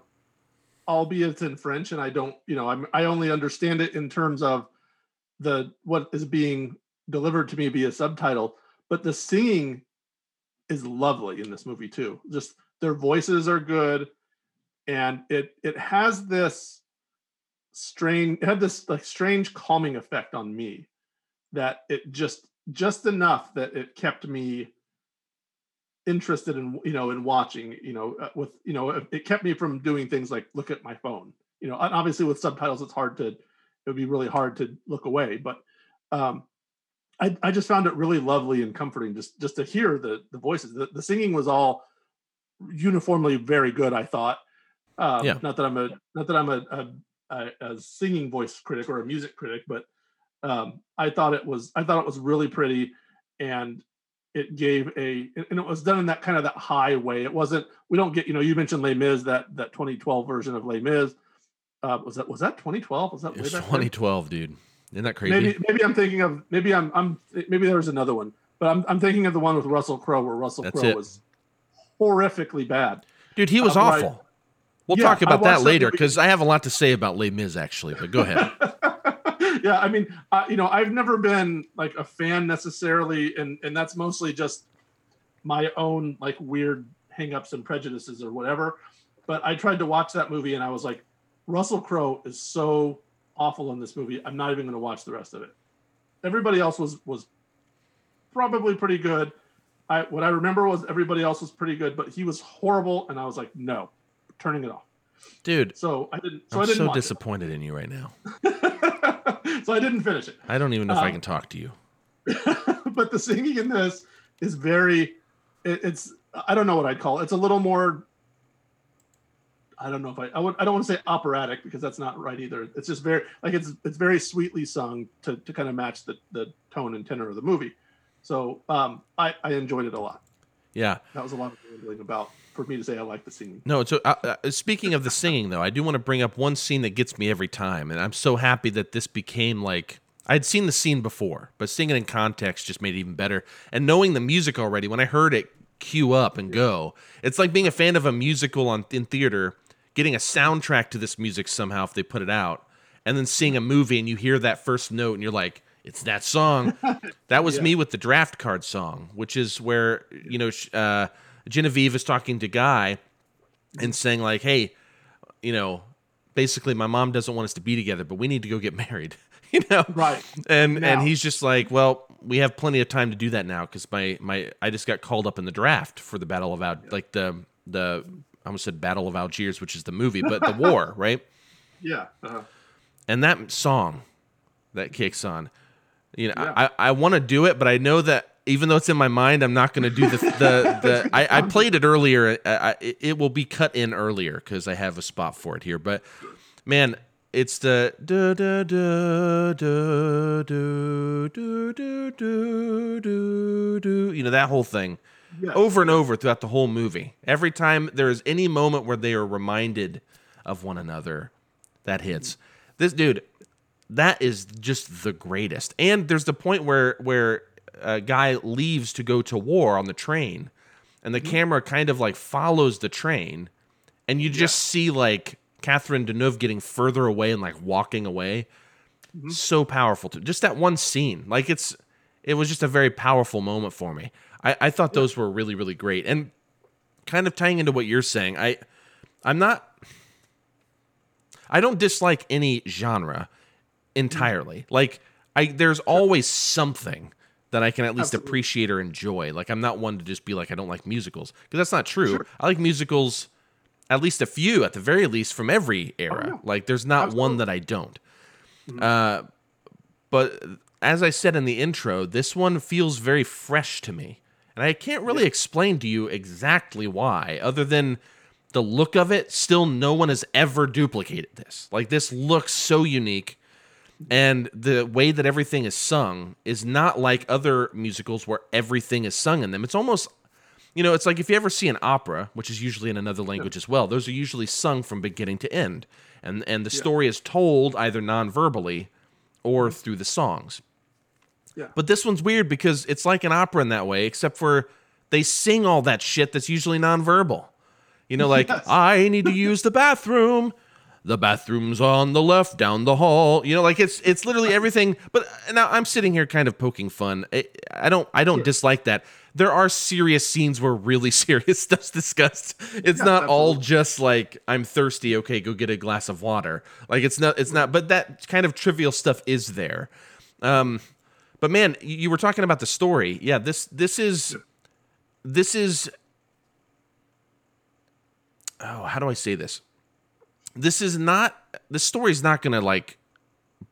albeit in French, and I don't, you know, I'm I only understand it in terms of the what is being delivered to me via subtitle, but the singing is lovely in this movie too. Just their voices are good, and it it has this strange it had this like strange calming effect on me that it just just enough that it kept me interested in you know in watching you know uh, with you know it kept me from doing things like look at my phone you know obviously with subtitles it's hard to it would be really hard to look away but um I, I just found it really lovely and comforting just just to hear the the voices. The, the singing was all uniformly very good. I thought. Um, yeah. Not that I'm a not that I'm a, a, a, singing voice critic or a music critic, but um, I thought it was I thought it was really pretty, and it gave a and it was done in that kind of that high way. It wasn't we don't get you know you mentioned Les Mis that that 2012 version of Les Mis. Uh, was that was that 2012? Was that it was 2012, dude? Isn't that crazy? Maybe maybe I'm thinking of maybe I'm I'm maybe there's another one, but I'm I'm thinking of the one with Russell Crowe where Russell Crowe was horrifically bad. Dude, he was uh, awful. We'll yeah, talk about that later because I have a lot to say about Les Mis actually. But go ahead. (laughs) yeah, I mean, uh, you know, I've never been like a fan necessarily, and and that's mostly just my own like weird hangups and prejudices or whatever. But I tried to watch that movie and I was like, Russell Crowe is so awful in this movie. I'm not even going to watch the rest of it. Everybody else was was probably pretty good. I what I remember was everybody else was pretty good, but he was horrible, and I was like, no, turning it off. Dude, so I didn't. So I'm I did not so disappointed it. in you right now. (laughs) so I didn't finish it. I don't even know if I um, can talk to you. (laughs) but the singing in this is very it, it's I don't know what I'd call it. It's a little more I don't know if I I, would, I don't want to say operatic because that's not right either. It's just very like it's it's very sweetly sung to to kind of match the the tone and tenor of the movie. So um, I I enjoyed it a lot. Yeah, that was a lot of rambling about for me to say I like the singing. No, so uh, uh, speaking of the singing though, I do want to bring up one scene that gets me every time, and I'm so happy that this became like I'd seen the scene before, but seeing it in context just made it even better. And knowing the music already, when I heard it cue up and go, it's like being a fan of a musical on in theater getting a soundtrack to this music somehow if they put it out, and then seeing a movie and you hear that first note and you're like, it's that song. (laughs) that was yeah. me with the draft card song, which is where you know uh, Genevieve is talking to Guy and saying like, hey, you know, basically my mom doesn't want us to be together, but we need to go get (laughs) married. (laughs) you know, right? And now. and he's just like, well, we have plenty of time to do that now because my my I just got called up in the draft for the Battle of Al like the the I almost said Battle of Algiers, which is the movie, but the war, right? Yeah. Uh-huh. And that song that kicks on, you know, yeah. I, I want to do it, but I know that even though it's in my mind, I'm not going to do the the, the I, I, played it earlier. I, I, it will be cut in earlier because I have a spot for it here. But man, it's the do do do do do do do do do do you know that whole thing yes. over and over throughout the whole movie. Every time there is any moment where they are reminded of one another, that hits. This dude, that is just the greatest. And there's the point where where a guy leaves to go to war on the train, and the mm-hmm. camera kind of like follows the train, and you just yeah. see like Catherine Deneuve getting further away and like walking away. Mm-hmm. So powerful to just that one scene. Like it's it was just a very powerful moment for me. I, I thought those were really, really great. And kind of tying into what you're saying, I I'm not I don't dislike any genre entirely. Mm-hmm. Like I there's always something that I can at least Absolutely. appreciate or enjoy. Like I'm not one to just be like I don't like musicals because that's not true. Sure. I like musicals at least a few at the very least from every era. Oh, yeah. Like there's not Absolutely. one that I don't. Mm-hmm. Uh, but as I said in the intro, this one feels very fresh to me. And I can't really explain to you exactly why, other than the look of it. Still, no one has ever duplicated this. Like, this looks so unique. And the way that everything is sung is not like other musicals where everything is sung in them. It's almost, you know, it's like if you ever see an opera, which is usually in another language as well, those are usually sung from beginning to end. And, and the story is told either non verbally or mm-hmm. through the songs. Yeah. But this one's weird because it's like an opera in that way, except for they sing all that shit that's usually nonverbal. You know, like yes. I need to use the bathroom. The bathroom's on the left down the hall. You know, like it's it's literally everything. But now I'm sitting here kind of poking fun. I, I don't I don't sure. dislike that. There are serious scenes where really (laughs) serious stuff's discussed. It's yeah, not absolutely. all just like I'm thirsty. Okay, go get a glass of water. Like it's not it's not. But that kind of trivial stuff is there. Um, but man, you were talking about the story. Yeah, this this is this is oh, how do I say this? This is not the story's not going to like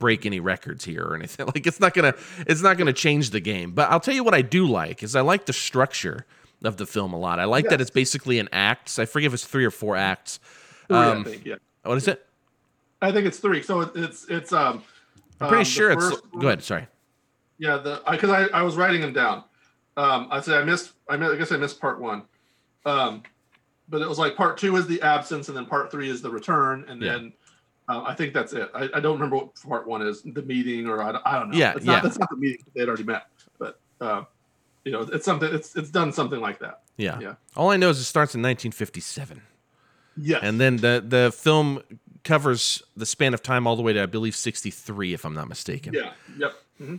break any records here or anything. (laughs) Like it's not going to it's not going to change the game. But I'll tell you what I do like is I like the structure of the film a lot. I like yes. that it's basically an acts. I forget if it's 3 or 4 acts. Three, um, I think, yeah. What is it? I think it's 3. So it's it's um I'm pretty um, sure it's go ahead, sorry. Yeah, the because I, I, I was writing them down. Um, I said I missed. I, missed, I guess I missed part one. Um, but it was like part two is the absence, and then part three is the return, and yeah. then uh, I think that's it. I, I, don't remember what part one is, the meeting, or I, I don't know. Yeah, it's yeah. Not, that's not the meeting they had already met, but uh, you know, it's something. It's it's done something like that. Yeah, yeah. All I know is it starts in 1957. Yeah, and then the the film covers the span of time all the way to I believe 63, if I'm not mistaken. Yeah. Yep. Mm-hmm.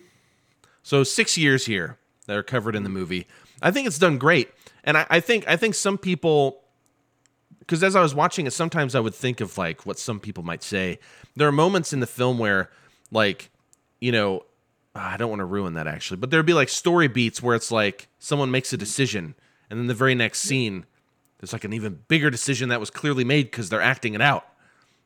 So six years here that are covered in the movie. I think it's done great, and I, I think I think some people, because as I was watching it, sometimes I would think of like what some people might say. There are moments in the film where, like, you know, ah, I don't want to ruin that actually, but there'd be like story beats where it's like someone makes a decision, and then the very next scene, there's like an even bigger decision that was clearly made because they're acting it out,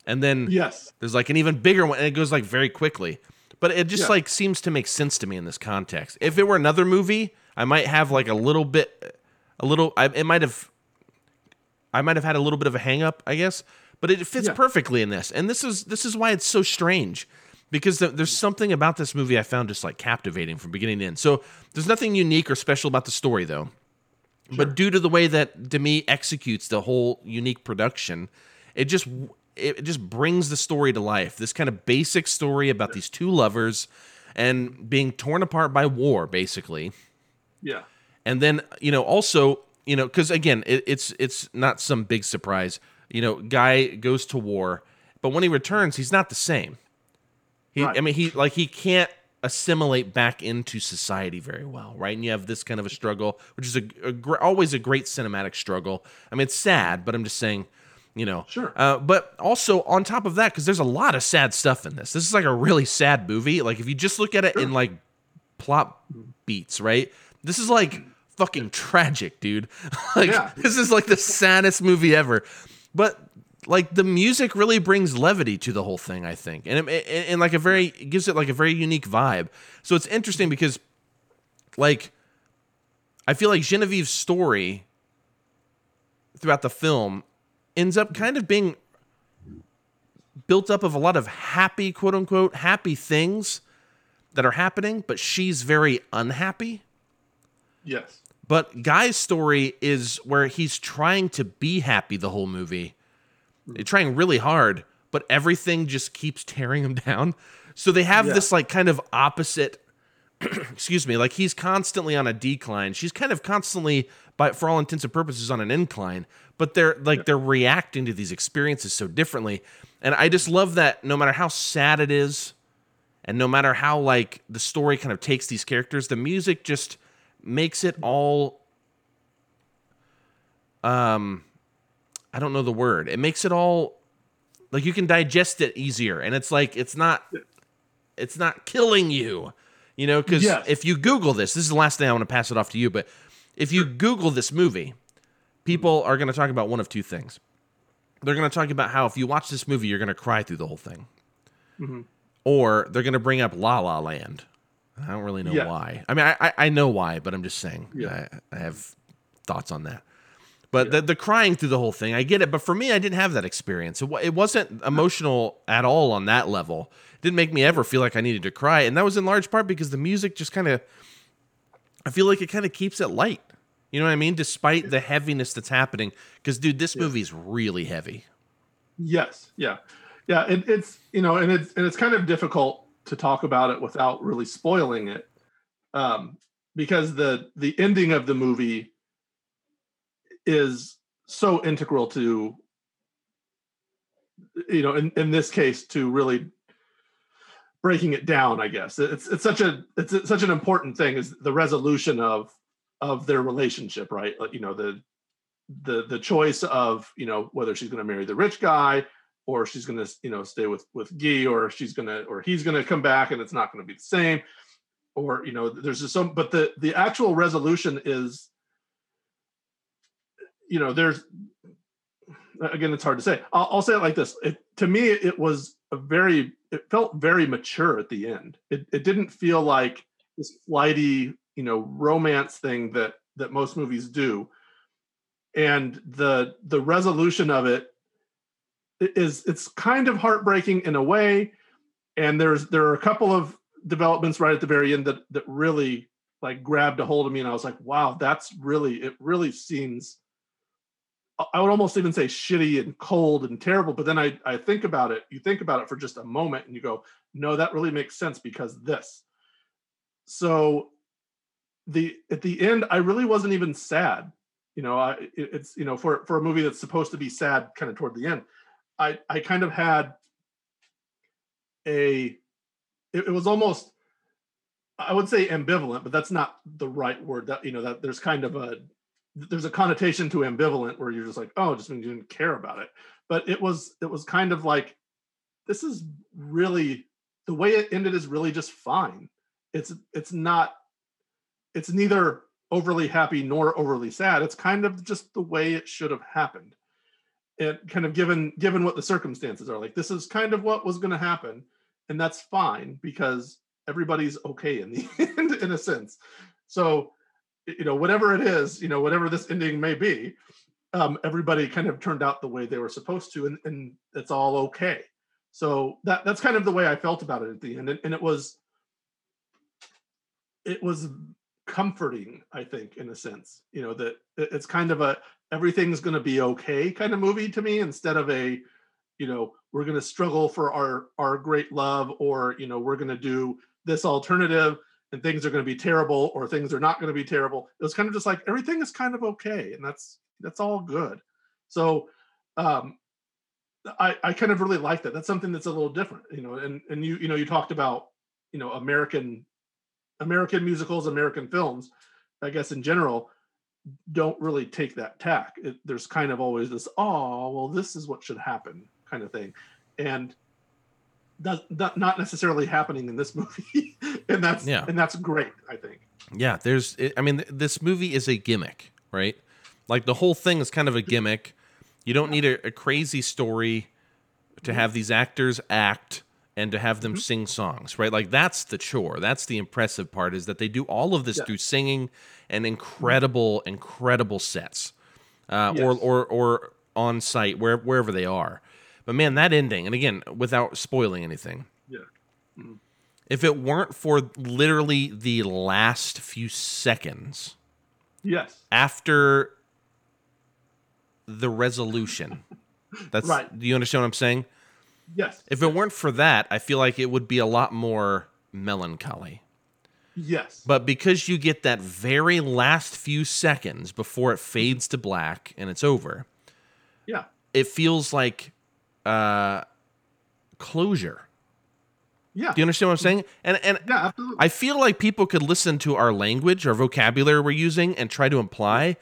and then yes, there's like an even bigger one, and it goes like very quickly. But it just Yeah. like seems to make sense to me in this context. If it were another movie, I might have like a little bit, a little. I, it might have, I might have had a little bit of a hang up, I guess. But it fits Yeah. perfectly in this, and this is this is why it's so strange, because th- there's something about this movie I found just like captivating from beginning to end. So there's nothing unique or special about the story though. But due to the way that Demy executes the whole unique production, it just it just brings the story to life. This kind of basic story about these two lovers and being torn apart by war, basically. Yeah. And then you know also you know because again it, it's it's not some big surprise. You know, guy goes to war, but when he returns, he's not the same. He, Right. I mean, he like he can't assimilate back into society very well, right? And you have this kind of a struggle, which is a, a gr- always a great cinematic struggle. I mean, it's sad, but I'm just saying, you know. Sure. Uh, but also on top of that, because there's a lot of sad stuff in this. This is like a really sad movie. Like if you just look at it in like plot beats, right? This is like fucking tragic, dude. (laughs) like Yeah. this is like the saddest movie ever. But like the music really brings levity to the whole thing, I think, and it, and, and like a very it gives it like a very unique vibe. So it's interesting because, like, I feel like Genevieve's story throughout the film ends up kind of being built up of a lot of happy, quote unquote, happy things that are happening, but she's very unhappy. Yes. But Guy's story is where he's trying to be happy the whole movie. They're trying really hard, but everything just keeps tearing him down. So they have Yeah. this like kind of opposite (clears throat) excuse me, like he's constantly on a decline. She's kind of constantly by for all intents and purposes on an incline, but they're like they're reacting to these experiences so differently. And I just love that no matter how sad it is and no matter how like the story kind of takes these characters, the music just makes it all um I don't know the word. It makes it all like you can digest it easier and it's like it's not it's not killing you. You know, cuz Yes. if you google this, this is the last thing I want to pass it off to you, but if you google this movie, people are going to talk about one of two things. They're going to talk about how if you watch this movie, you're going to cry through the whole thing. Mm-hmm. Or they're going to bring up La La Land. I don't really know Yeah. why. I mean, I, I know why, but I'm just saying. Yeah. I, I have thoughts on that. But the, the crying through the whole thing, I get it. But for me, I didn't have that experience. It, it wasn't emotional at all on that level. It didn't make me ever feel like I needed to cry. And that was in large part because the music just kind of, I feel like it kind of keeps it light. You know what I mean? Despite the heaviness that's happening. Because, dude, this movie is really heavy. Yes. Yeah. Yeah. It, it's you know, and it's and it's kind of difficult to talk about it without really spoiling it, um, because the the ending of the movie is so integral to you know in, in this case to really breaking it down i guess it's it's such a it's such an important thing is the resolution of of their relationship right? You know the the the choice of you know whether she's going to marry the rich guy or she's going to you know stay with with Guy or she's going to or he's going to come back and it's not going to be the same. Or you know there's just some but the the actual resolution is you know there's again it's hard to say. I'll, I'll say it like this. It, to me it was a very it felt very mature at the end. It, it didn't feel like this flighty you know romance thing that that most movies do. And the the resolution of it is it's kind of heartbreaking in a way. And there's there are a couple of developments right at the very end that that really like grabbed a hold of me. And i was like wow that's really it really seems I- would almost even say shitty and cold and terrible. But then i i think about it you think about it for just a moment and you go no that really makes sense because this. So the at the end i really wasn't even sad. You know i it- it's you know for for a movie that's supposed to be sad kind of toward the end i i kind of had a it, it was almost i would say ambivalent but that's not the right word that you know that there's kind of a there's a connotation to ambivalent where you're just like oh just means you didn't care about it. But it was it was kind of like this is really the way it ended is really just fine. It's it's not it's neither overly happy nor overly sad. It's kind of just the way it should have happened. And kind of given given what the circumstances are like this is kind of what was going to happen and that's fine because everybody's okay in the (laughs) end in a sense. So you know whatever it is you know whatever this ending may be um, everybody kind of turned out the way they were supposed to and, and it's all okay. So that that's kind of the way i felt about it at the end and, and it was it was comforting i think in a sense you know that it's kind of a everything's going to be okay kind of movie to me instead of a you know we're going to struggle for our our great love or you know we're going to do this alternative and things are going to be terrible or things are not going to be terrible. It was kind of just like everything is kind of okay and that's that's all good. So um i i kind of really like that. That's something that's a little different you know and and you you know you talked about you know american american musicals american films i guess in general don't really take that tack. It, there's kind of always this oh well this is what should happen kind of thing. And that's not necessarily happening in this (laughs) movie. And that's yeah. and that's great i think. Yeah there's i mean this movie is a gimmick right? Like the whole thing is kind of a gimmick. You don't need a, a crazy story to mm-hmm. have these actors act and to have them mm-hmm. sing songs right like that's the chore that's the impressive part is that they do all of this yeah. through singing and incredible incredible sets uh, yes. or or or on site where, wherever they are but man, that ending, and again, without spoiling anything. Yeah. Mm-hmm. If it weren't for literally the last few seconds. Yes. After the resolution. That's right. Do you understand what I'm saying? Yes. If it weren't for that, I feel like it would be a lot more melancholy. Yes. But because you get that very last few seconds before it fades to black and it's over. Yeah. It feels like uh, closure. Yeah. Do you understand what I'm saying? And and yeah, absolutely. I feel like people could listen to our language, our vocabulary we're using, and try to imply.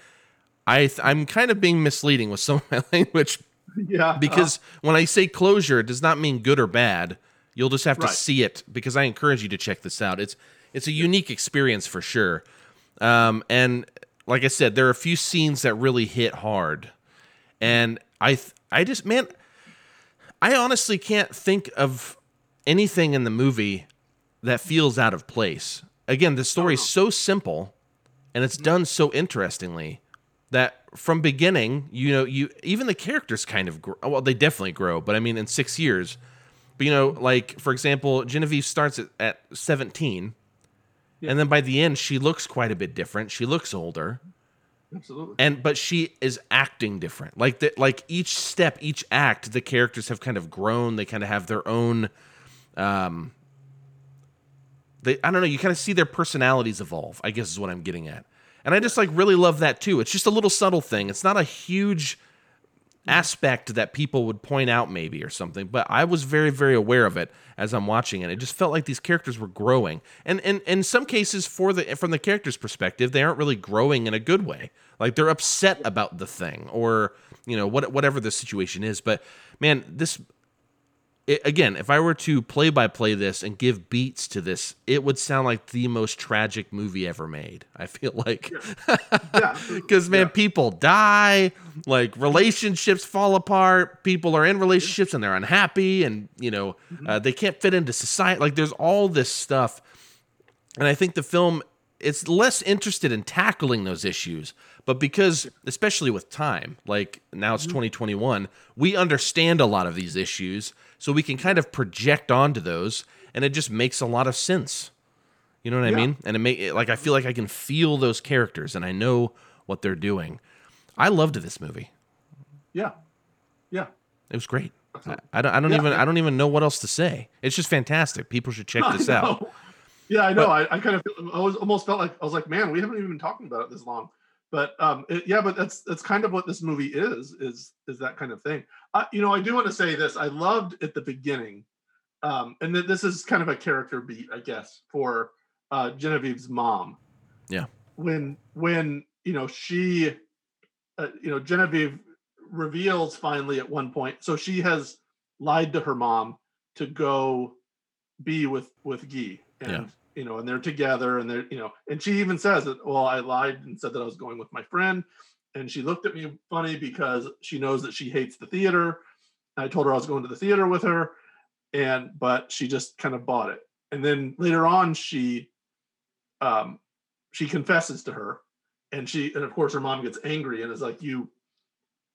I I'm kind of being misleading with some of my (laughs) language. (laughs) Yeah. Because uh, when I say closure, it does not mean good or bad. You'll just have to right. see it because I encourage you to check this out. It's it's a unique experience for sure. Um, and like I said, there are a few scenes that really hit hard, and I I just man, I honestly can't think of anything in the movie that feels out of place. Again, the story is oh. so simple and it's done so interestingly that from beginning, you know, you even the characters kind of grow. Well, they definitely grow, but I mean, in six years. But you know, like for example, Genevieve starts at, at seventeen, yeah. and then by the end, she looks quite a bit different. She looks older. Absolutely. And but she is acting different. Like that like each step, each act, the characters have kind of grown. They kind of have their own um they I don't know, you kind of see their personalities evolve, I guess is what I'm getting at. And I just like really love that too. It's just a little subtle thing. It's not a huge aspect that people would point out maybe or something but i was very very aware of it as i'm watching it it just felt like these characters were growing and and, in some cases for the from the characters perspective they aren't really growing in a good way like they're upset about the thing or you know what whatever the situation is but man this it, again, if I were to play by play this and give beats to this, it would sound like the most tragic movie ever made. I feel like, (laughs) because man, yeah. people die, like relationships fall apart, people are in relationships and they're unhappy, and you know mm-hmm. uh, they can't fit into society. Like there's all this stuff, and I think the film it's less interested in tackling those issues but because especially with time like now it's mm-hmm. 2021 we understand a lot of these issues so we can kind of project onto those and it just makes a lot of sense. You know what yeah. i mean? And it may like i feel like i can feel those characters and i know what they're doing. I loved this movie. Yeah. Yeah. It was great. I, I, don't, I don't yeah. even i don't even know what else to say. It's just fantastic. People should check (laughs) this out. yeah i know. But, I, I kind of i was almost felt like i was like man we haven't even been talking about it this long but um, it, yeah, but that's that's kind of what this movie is is is that kind of thing. Uh, you know, I do want to say this. I loved at the beginning, um, and th- this is kind of a character beat, I guess, for uh, Genevieve's mom. Yeah. When when you know she, uh, you know Genevieve reveals finally at one point. So she has lied to her mom to go be with with Guy, and yeah you know, and they're together and they're, you know, and she even says that, well, I lied and said that I was going with my friend. And she looked at me funny because she knows that she hates the theater. I told her I was going to the theater with her. and but she just kind of bought it. And then later on, she um, she confesses to her, and she and of course her mom gets angry and is like, "You,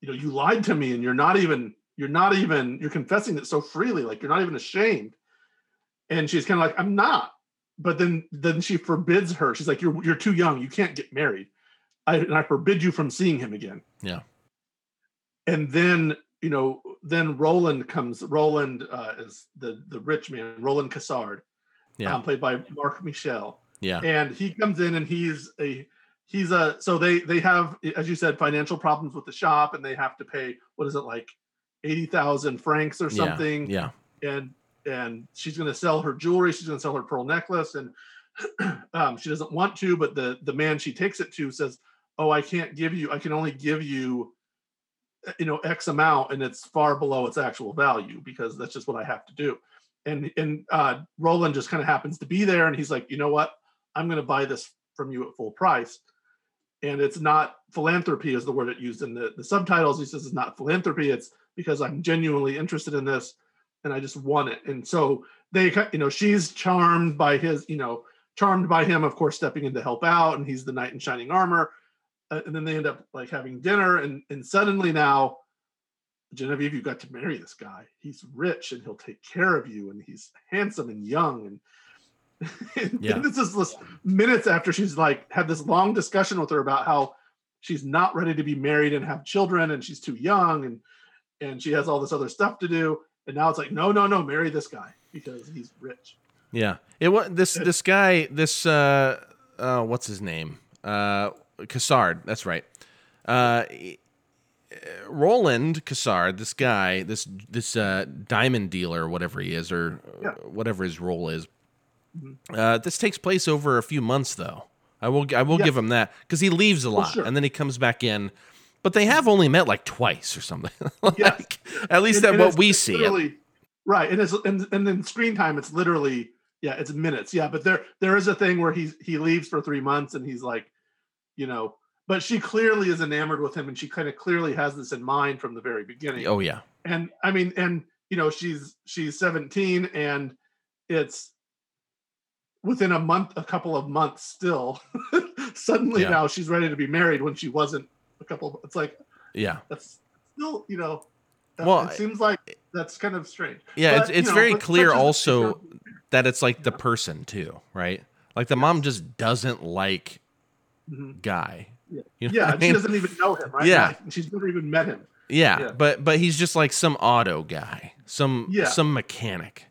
you know, you lied to me, and you're not even you're not even you're confessing it so freely, like you're not even ashamed." And she's kind of like, "I'm not." But then then she forbids her. She's like, "You're you're too young. You can't get married." I, and I forbid you from seeing him again. Yeah. And then you know, then Roland comes. Roland uh, is the the rich man, Roland Cassard, Yeah. um, played by Marc Michel, Yeah. and he comes in and he's a he's a so they they have as you said financial problems with the shop and they have to pay what is it like eighty thousand francs or something, Yeah. and and she's going to sell her jewelry. She's going to sell her pearl necklace, and (clears throat) um, she doesn't want to, but the the man she takes it to says, "Oh, I can't give you. I can only give you." uh, you know x amount and it's far below its actual value because that's just what i have to do and and uh roland just kind of happens to be there and he's like you know what i'm going to buy this from you at full price and it's not philanthropy is the word it used in the, the subtitles he says it's not philanthropy it's because i'm genuinely interested in this and i just want it. And so they you know she's charmed by his you know charmed by him of course stepping in to help out and he's the knight in shining armor. Uh, and then they end up like having dinner and and suddenly now genevieve you got to marry this guy. He's rich and he'll take care of you and he's handsome and young and (laughs) and Yeah. this is this minutes after she's like had this long discussion with her about how she's not ready to be married and have children and she's too young and and she has all this other stuff to do and now it's like no no no marry this guy because he's rich Yeah. It was this this guy this uh uh what's his name? Uh Cassard, that's right. Uh Roland Cassard, this guy, this this uh diamond dealer whatever he is or Yeah. whatever his role is. Mhm. Uh this takes place over a few months though. I will I will Yeah. give him that cuz he leaves a lot sure. and then he comes back in. But they have only met like twice or something. (laughs) like, Yes. At least And- at and what we see. right and it's and, and then screen time it's literally yeah it's minutes yeah but there there is a thing where he's he leaves for three months and he's like you know but she clearly is enamored with him and she kind of clearly has this in mind from the very beginning Oh yeah. and i mean and you know she's she's 17 and it's within a month a couple of months still (laughs) suddenly Yeah. now she's ready to be married when she wasn't a couple it's like Yeah. that's still you know uh, Well, it seems like that's kind of strange Yeah, But, it's it's you know, very clear also that it's like the person too, right? Like the mom just doesn't like Mhm. guy. Yeah. You know yeah she mean? doesn't even know him right Yeah. And she's never even met him yeah, yeah. but but he's just like some auto guy, some Yeah. some mechanic.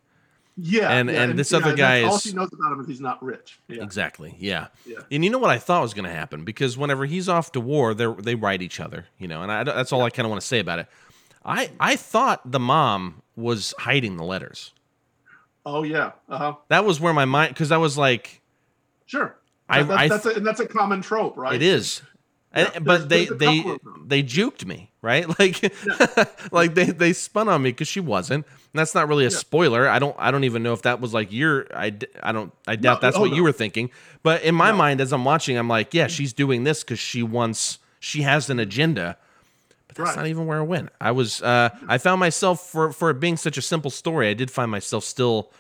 Yeah And- yeah, and this other guy that's all is- she knows about him is he's not rich yeah Exactly. Yeah. Yeah. And you know what I thought was going to happen because whenever he's off to war, they they write each other, you know. And I, that's all I kind of want to say about it. I I thought the mom was hiding the letters. oh yeah uh-huh That was where my mind because I was like, sure I- that's, I that's a, and that's a common trope right It is. And, Yeah, but they they they juked me, right? (laughs) Like (laughs) like they they spun on me cuz she wasn't. And that's not really a Yeah. spoiler. I don't I don't even know if that was like your i i don't I doubt No, that's oh, what you were thinking. But in my No. mind as I'm watching, I'm like, yeah, she's doing this cuz she wants she has an agenda. But that's Right. not even where I went. I was uh I found myself for for it being such a simple story, I did find myself still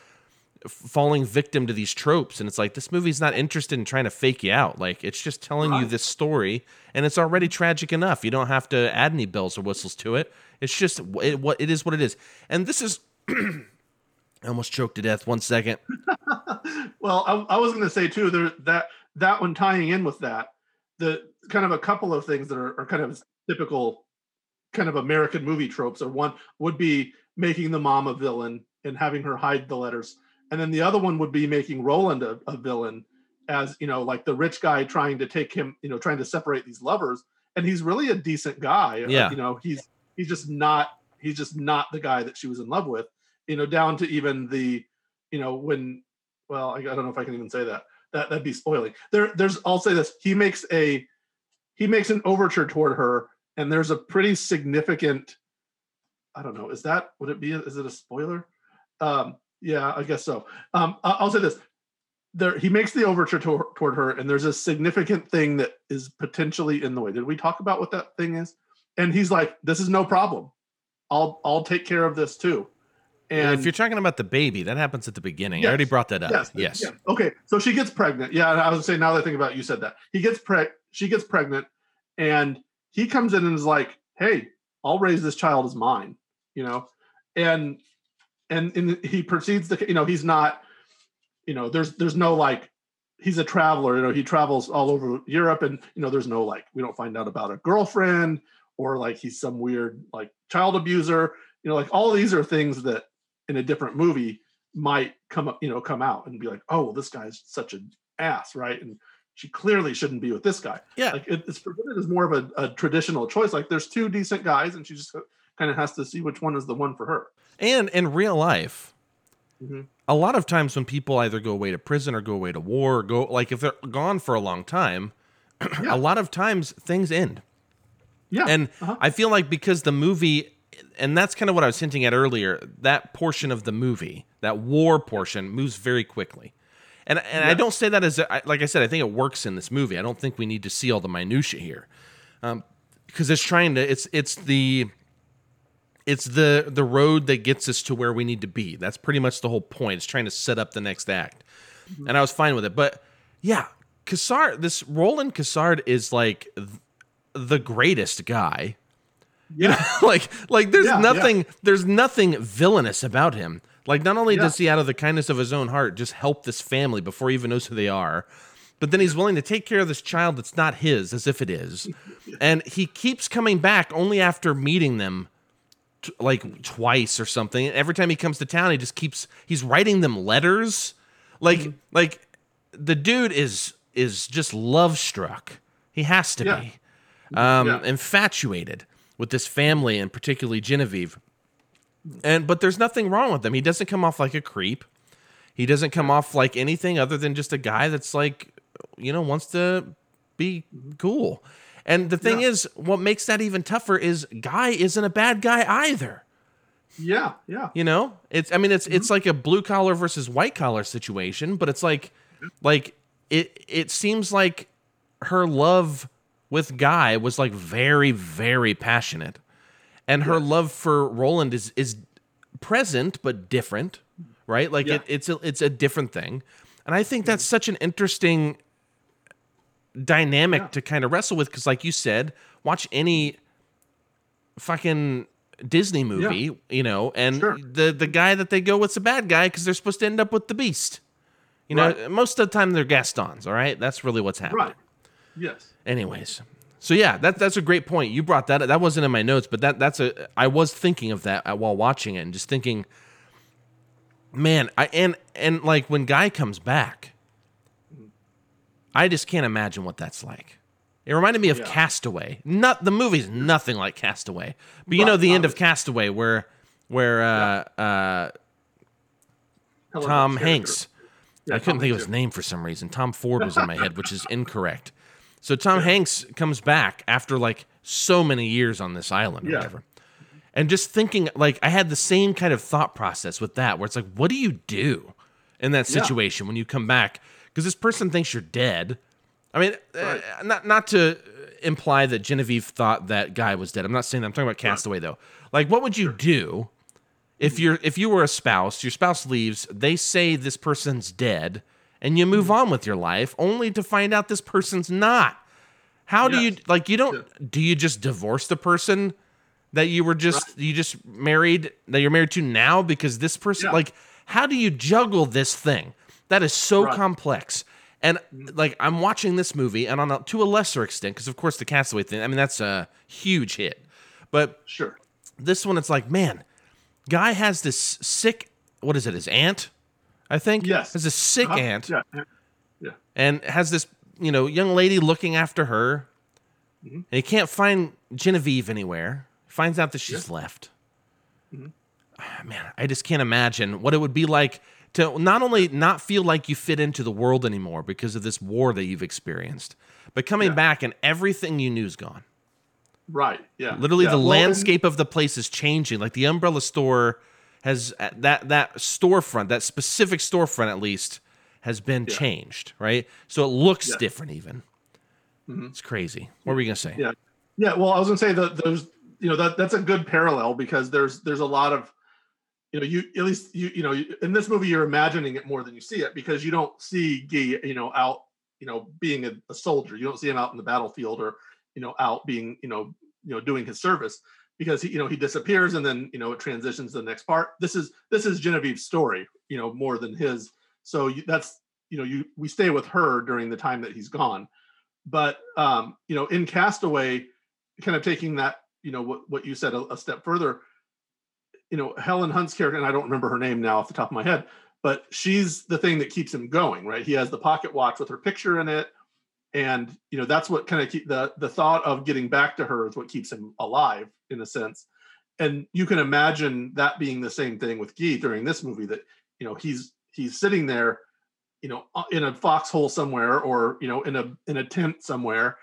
falling victim to these tropes and it's like this movie's not interested in trying to fake you out. Like it's just telling you this story and it's already tragic enough. You don't have to add any bells or whistles to it. It's just it, what it is what it is. And this is (clears throat) I almost choked to death. One second. (laughs) Well, I, I was going to say too there that that one tying in with that the kind of a couple of things that are, are kind of typical kind of American movie tropes or one would be making the mom a villain and having her hide the letters, and then the other one would be making Roland a, a villain as you know like the rich guy trying to take him you know trying to separate these lovers. And he's really a decent guy. Uh, Yeah. you know he's he's just not he's just not the guy that she was in love with you know down to even the you know when well I, I don't know if i can even say that. That that'd be spoiling. There there's i'll say this. He makes a he makes an overture toward her and there's a pretty significant i don't know is that would it be is it a spoiler? Um yeah i guess so um i'll say this there he makes the overture to, toward her and there's a significant thing that is potentially in the way did we talk about what that thing is and he's like this is no problem i'll i'll take care of this too And if you're talking about the baby, that happens at the beginning. Yes. I already brought that up. Yes. yes. yes. Okay. So she gets pregnant. Yeah, I was saying now that I think about it, you said that. He gets preg she gets pregnant and he comes in and is like, Hey, I'll raise this child as mine, you know? And and, and he proceeds to, you know, he's not, you know, there's there's no like he's a traveler, you know, he travels all over Europe and you know, there's no like we don't find out about a girlfriend or like he's some weird like child abuser. You know, like all these are things that in a different movie might come up, you know, come out and be like, oh, well, this guy's such an ass, right? And she clearly shouldn't be with this guy. Yeah, like it, it's presented as more of a, a, traditional choice. Like there's two decent guys, and she just kind of has to see which one is the one for her. And in real life, mm-hmm. a lot of times when people either go away to prison or go away to war, or go like if they're gone for a long time, (clears throat) yeah. a lot of times things end. Yeah, and uh-huh. I feel like because the movie and that's kind of what I was hinting at earlier. That portion of the movie, that war portion, moves very quickly. And and yeah. I don't say that as a, like I said, I think it works in this movie. I don't think we need to see all the minutia here, um, because it's trying to. It's it's the it's the the road that gets us to where we need to be. That's pretty much the whole point. It's trying to set up the next act, mm-hmm. and I was fine with it. But yeah, Cassard, this Roland Cassard is like the greatest guy you know, (laughs) like like there's yeah, nothing yeah. there's nothing villainous about him. Like not only yeah. does he out of the kindness of his own heart just help this family before he even knows who they are, but then he's willing to take care of this child that's not his as if it is. (laughs) and he keeps coming back only after meeting them t- like twice or something. Every time he comes to town, he just keeps he's writing them letters. Like mm-hmm. like the dude is is just love struck. He has to be. Um infatuated with this family and particularly Genevieve. And but there's nothing wrong with them. He doesn't come off like a creep. He doesn't come off like anything other than just a guy that's like, you know, wants to be cool. And the thing yeah. is, what makes that even tougher is Guy isn't a bad guy either. Yeah, yeah. You know, it's I mean it's mm-hmm. it's like a blue collar versus white collar situation, but it's like like it it seems like her love with Guy was like very, very passionate. And her love for Roland is is present but different, right? Like yeah. it, it's a it's a different thing. And I think that's such an interesting dynamic yeah. to kind of wrestle with because like you said, watch any fucking Disney movie, yeah. you know, and sure. the the guy that they go with's a bad guy because they're supposed to end up with the beast. You know, right. most of the time they're Gastons, all right? That's really what's happening. Right. Yes. Anyways, so yeah, that that's a great point. You brought that. That wasn't in my notes, but that that's a. I was thinking of that uh, while watching it and just thinking, man, I and and like when Guy comes back, I just can't imagine what that's like. It reminded me of yeah. Castaway. Not the movie's nothing like Castaway, but you know the end of Castaway where where uh, yeah. uh, Tom Hanks. Yeah, I couldn't Tom think of his name for some reason. Tom Ford was in my head, which is (laughs) incorrect. So Tom. Hanks comes back after like so many years on this island or whatever. And just thinking like I had the same kind of thought process with that where it's like what do you do in that situation when you come back because this person thinks you're dead. I mean uh, right. uh, not not to imply that Genevieve thought that guy was dead. I'm not saying that. I'm talking about Castaway right. though. Like what would you do if you're if you were a spouse, your spouse leaves, they say this person's dead and you move on with your life only to find out this person's not. How do yes. you like you don't do you just divorce the person that you were just right. you just married that you're married to now because this person yeah. like how do you juggle this thing? That is so right. complex. And like I'm watching this movie and on a, to a lesser extent because of course the Castaway thing I mean that's a huge hit. But sure. This one it's like man, guy has this sick what is it his aunt I think. Yes. Has a sick uh-huh. aunt. Yeah. Yeah. And has this, you know, young lady looking after her. Mm-hmm. And he can't find Genevieve anywhere. Finds out that she's yeah. left. Mm-hmm. Ah, man, I just can't imagine what it would be like to not only not feel like you fit into the world anymore because of this war that you've experienced, but coming yeah. back and everything you knew is gone. Right. Yeah. Literally, yeah. the well, landscape and- of the place is changing. Like the umbrella store has uh, that that storefront, that specific storefront at least, has been yeah. changed, right? So it looks different even. Mm-hmm. It's crazy. What were we gonna say? Yeah, yeah. Well, I was gonna say that those, you know, that that's a good parallel because there's there's a lot of you know, you at least you you know in this movie you're imagining it more than you see it because you don't see Guy, you know, out you know being a, a soldier. You don't see him out in the battlefield or you know out being you know you know doing his service because he you know he disappears and then you know it transitions to the next part. This is this is Genevieve's story, you know, more than his. So you, that's you know you we stay with her during the time that he's gone. But um, you know, in Castaway, kind of taking that you know what what you said a, a step further you know helen hunt's character and i don't remember her name now off the top of my head but she's the thing that keeps him going right? He has the pocket watch with her picture in it and you know that's what kind of keep the the thought of getting back to her is what keeps him alive in a sense. And you can imagine that being the same thing with Guy during this movie that you know he's he's sitting there you know in a foxhole somewhere or you know in a in a tent somewhere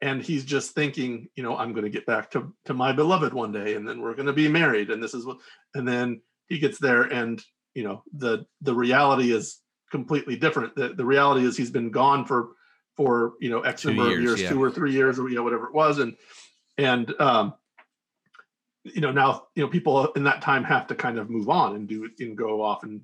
and he's just thinking you know i'm going to get back to to my beloved one day and then we're going to be married and this is what and then he gets there and you know the the reality is completely different the, the reality is he's been gone for for you know x number of years yeah. two or three years or you know whatever it was and and um you know now you know people in that time have to kind of move on and do and go off and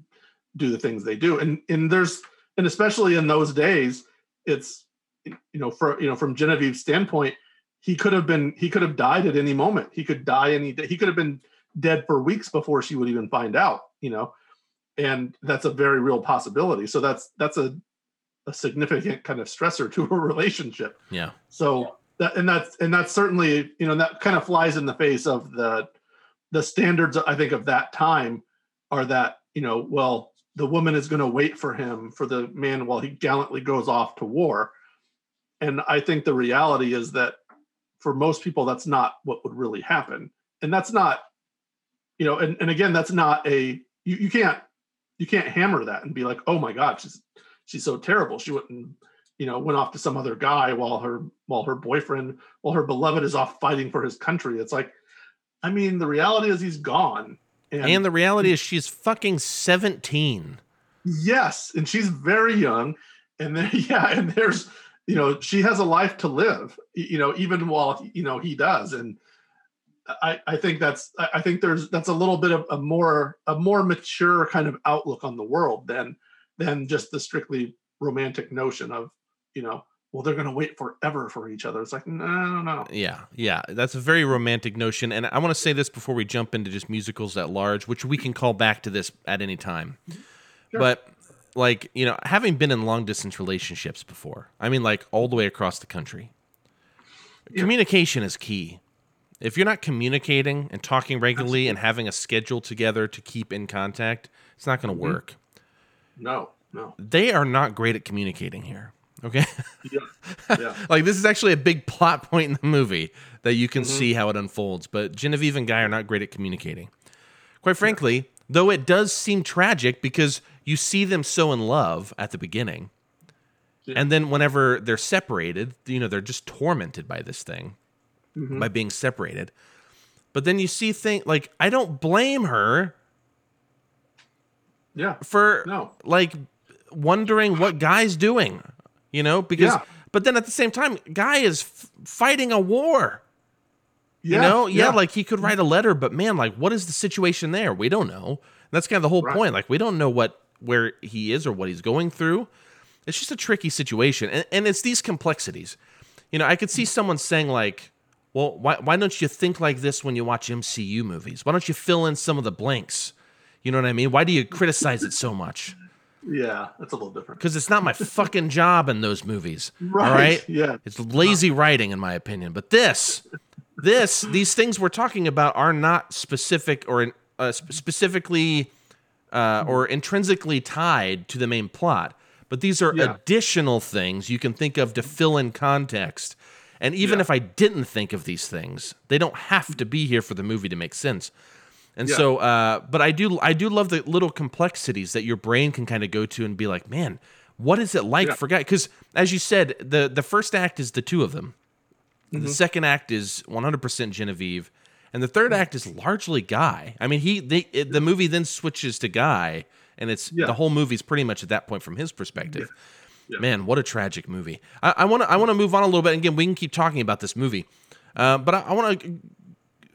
do the things they do and and there's and especially in those days it's you know, for you know, from Genevieve's standpoint, he could have been he could have died at any moment. He could die any day. He could have been dead for weeks before she would even find out, you know. And that's a very real possibility. So that's that's a a significant kind of stressor to a relationship. Yeah. So that and that's and that's certainly, you know, that kind of flies in the face of the the standards I think of that time are that, you know, well, the woman is going to wait for him for the man while he gallantly goes off to war and I think the reality is that for most people, that's not what would really happen. And that's not, you know, and, and again, that's not a you, you can't you can't hammer that and be like, oh my God, she's she's so terrible. She wouldn't, you know, went off to some other guy while her while her boyfriend, while her beloved is off fighting for his country. It's like, I mean, the reality is he's gone. And, and the reality is she's fucking 17. Yes. And she's very young. And then (laughs) yeah, and there's you know she has a life to live you know even while you know he does. And i i think that's i think there's that's a little bit of a more a more mature kind of outlook on the world than than just the strictly romantic notion of you know well they're going to wait forever for each other. It's like no no no. Yeah yeah that's a very romantic notion. And i want to say this before we jump into just musicals at large which we can call back to this at any time. Sure. but like you know having been in long distance relationships before i mean like all the way across the country yeah. communication is key if you're not communicating and talking regularly Absolutely. and having a schedule together to keep in contact it's not going to mm-hmm. work no no they are not great at communicating here okay yeah. (laughs) yeah. like this is actually a big plot point in the movie that you can mm-hmm. see how it unfolds but genevieve and guy are not great at communicating quite frankly yeah. though it does seem tragic because you see them so in love at the beginning. Yeah. And then whenever they're separated, you know, they're just tormented by this thing, mm-hmm. by being separated. But then you see things like I don't blame her. Yeah. For no. like wondering what Guy's doing, you know, because yeah. but then at the same time, Guy is f- fighting a war. Yeah, you know, yeah, yeah, like he could write a letter, but man, like, what is the situation there? We don't know. That's kind of the whole right. point. Like, we don't know what where he is or what he's going through. It's just a tricky situation. And, and it's these complexities. You know, I could see someone saying, like, well, why, why don't you think like this when you watch MCU movies? Why don't you fill in some of the blanks? You know what I mean? Why do you criticize it so much? Yeah, that's a little different. Because it's not my fucking job in those movies. (laughs) Right. All right. Yeah. It's lazy writing, in my opinion. But this, this, these things we're talking about are not specific or uh, specifically uh, or intrinsically tied to the main plot. But these are yeah. additional things you can think of to fill in context. And even yeah. if I didn't think of these things, they don't have to be here for the movie to make sense. And yeah. so, uh, but I do, I do love the little complexities that your brain can kind of go to and be like, man, what is it like for guy? Because as you said, the the first act is the two of them. Mm-hmm. The second act is 100% Genevieve, and the third act is largely Guy. I mean, he they, it, the movie then switches to Guy, and it's yeah. the whole movie's pretty much at that point from his perspective. Yeah. Yeah. Man, what a tragic movie! I want to I want to move on a little bit. Again, we can keep talking about this movie, uh, but I, I want to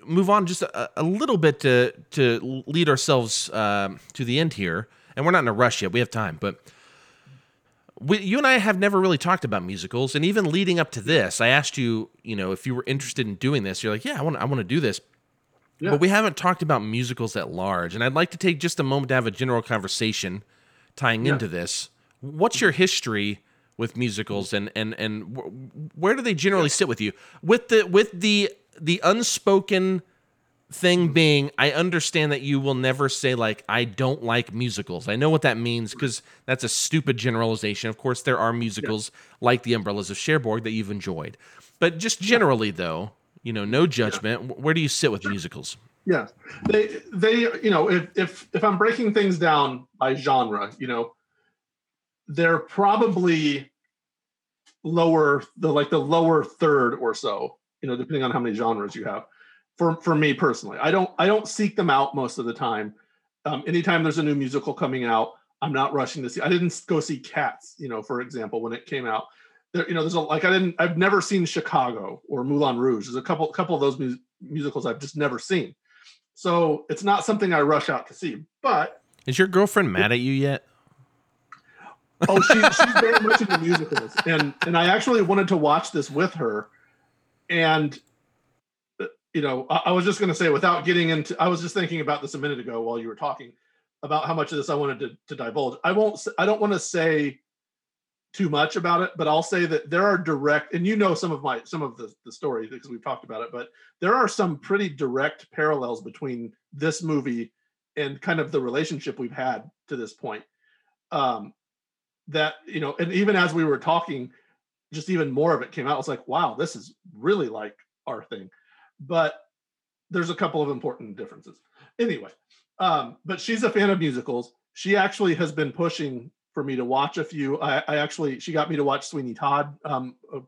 move on just a, a little bit to to lead ourselves uh, to the end here, and we're not in a rush yet. We have time, but we, you and I have never really talked about musicals, and even leading up to this, I asked you, you know, if you were interested in doing this. You're like, yeah, I want, I want to do this. Yeah. But we haven't talked about musicals at large, and I'd like to take just a moment to have a general conversation tying yeah. into this. What's your history with musicals, and and and where do they generally sit with you? With the with the the unspoken thing being i understand that you will never say like i don't like musicals. I know what that means because that's a stupid generalization. Of course there are musicals yeah. like the umbrellas of cherbourg that you've enjoyed. But just generally though you know no judgment yeah. where do you sit with musicals? Yeah. They they you know if if if i'm breaking things down by genre you know they're probably lower the like the lower third or so you know depending on how many genres you have for for me personally. I don't I don't seek them out most of the time. Um, anytime there's a new musical coming out, I'm not rushing to see. I didn't go see Cats, you know, for example, when it came out. There, you know, there's a like I didn't I've never seen Chicago or Moulin Rouge. There's a couple couple of those mu- musicals I've just never seen. So it's not something I rush out to see. But is your girlfriend mad at you yet? oh, she, (laughs) she's very much into musicals, and and I actually wanted to watch this with her, and you know, I, I was just going to say without getting into, I was just thinking about this a minute ago while you were talking about how much of this I wanted to, to divulge. I won't, I don't want to say too much about it, but I'll say that there are direct, and you know some of my some of the the story because we've talked about it, but there are some pretty direct parallels between this movie and kind of the relationship we've had to this point. Um, that you know, and even as we were talking, just even more of it came out. I was like, wow, this is really like our thing but there's a couple of important differences. Anyway, um, but she's a fan of musicals. She actually has been pushing for me to watch a few. I, I actually she got me to watch Sweeney Todd um, uh,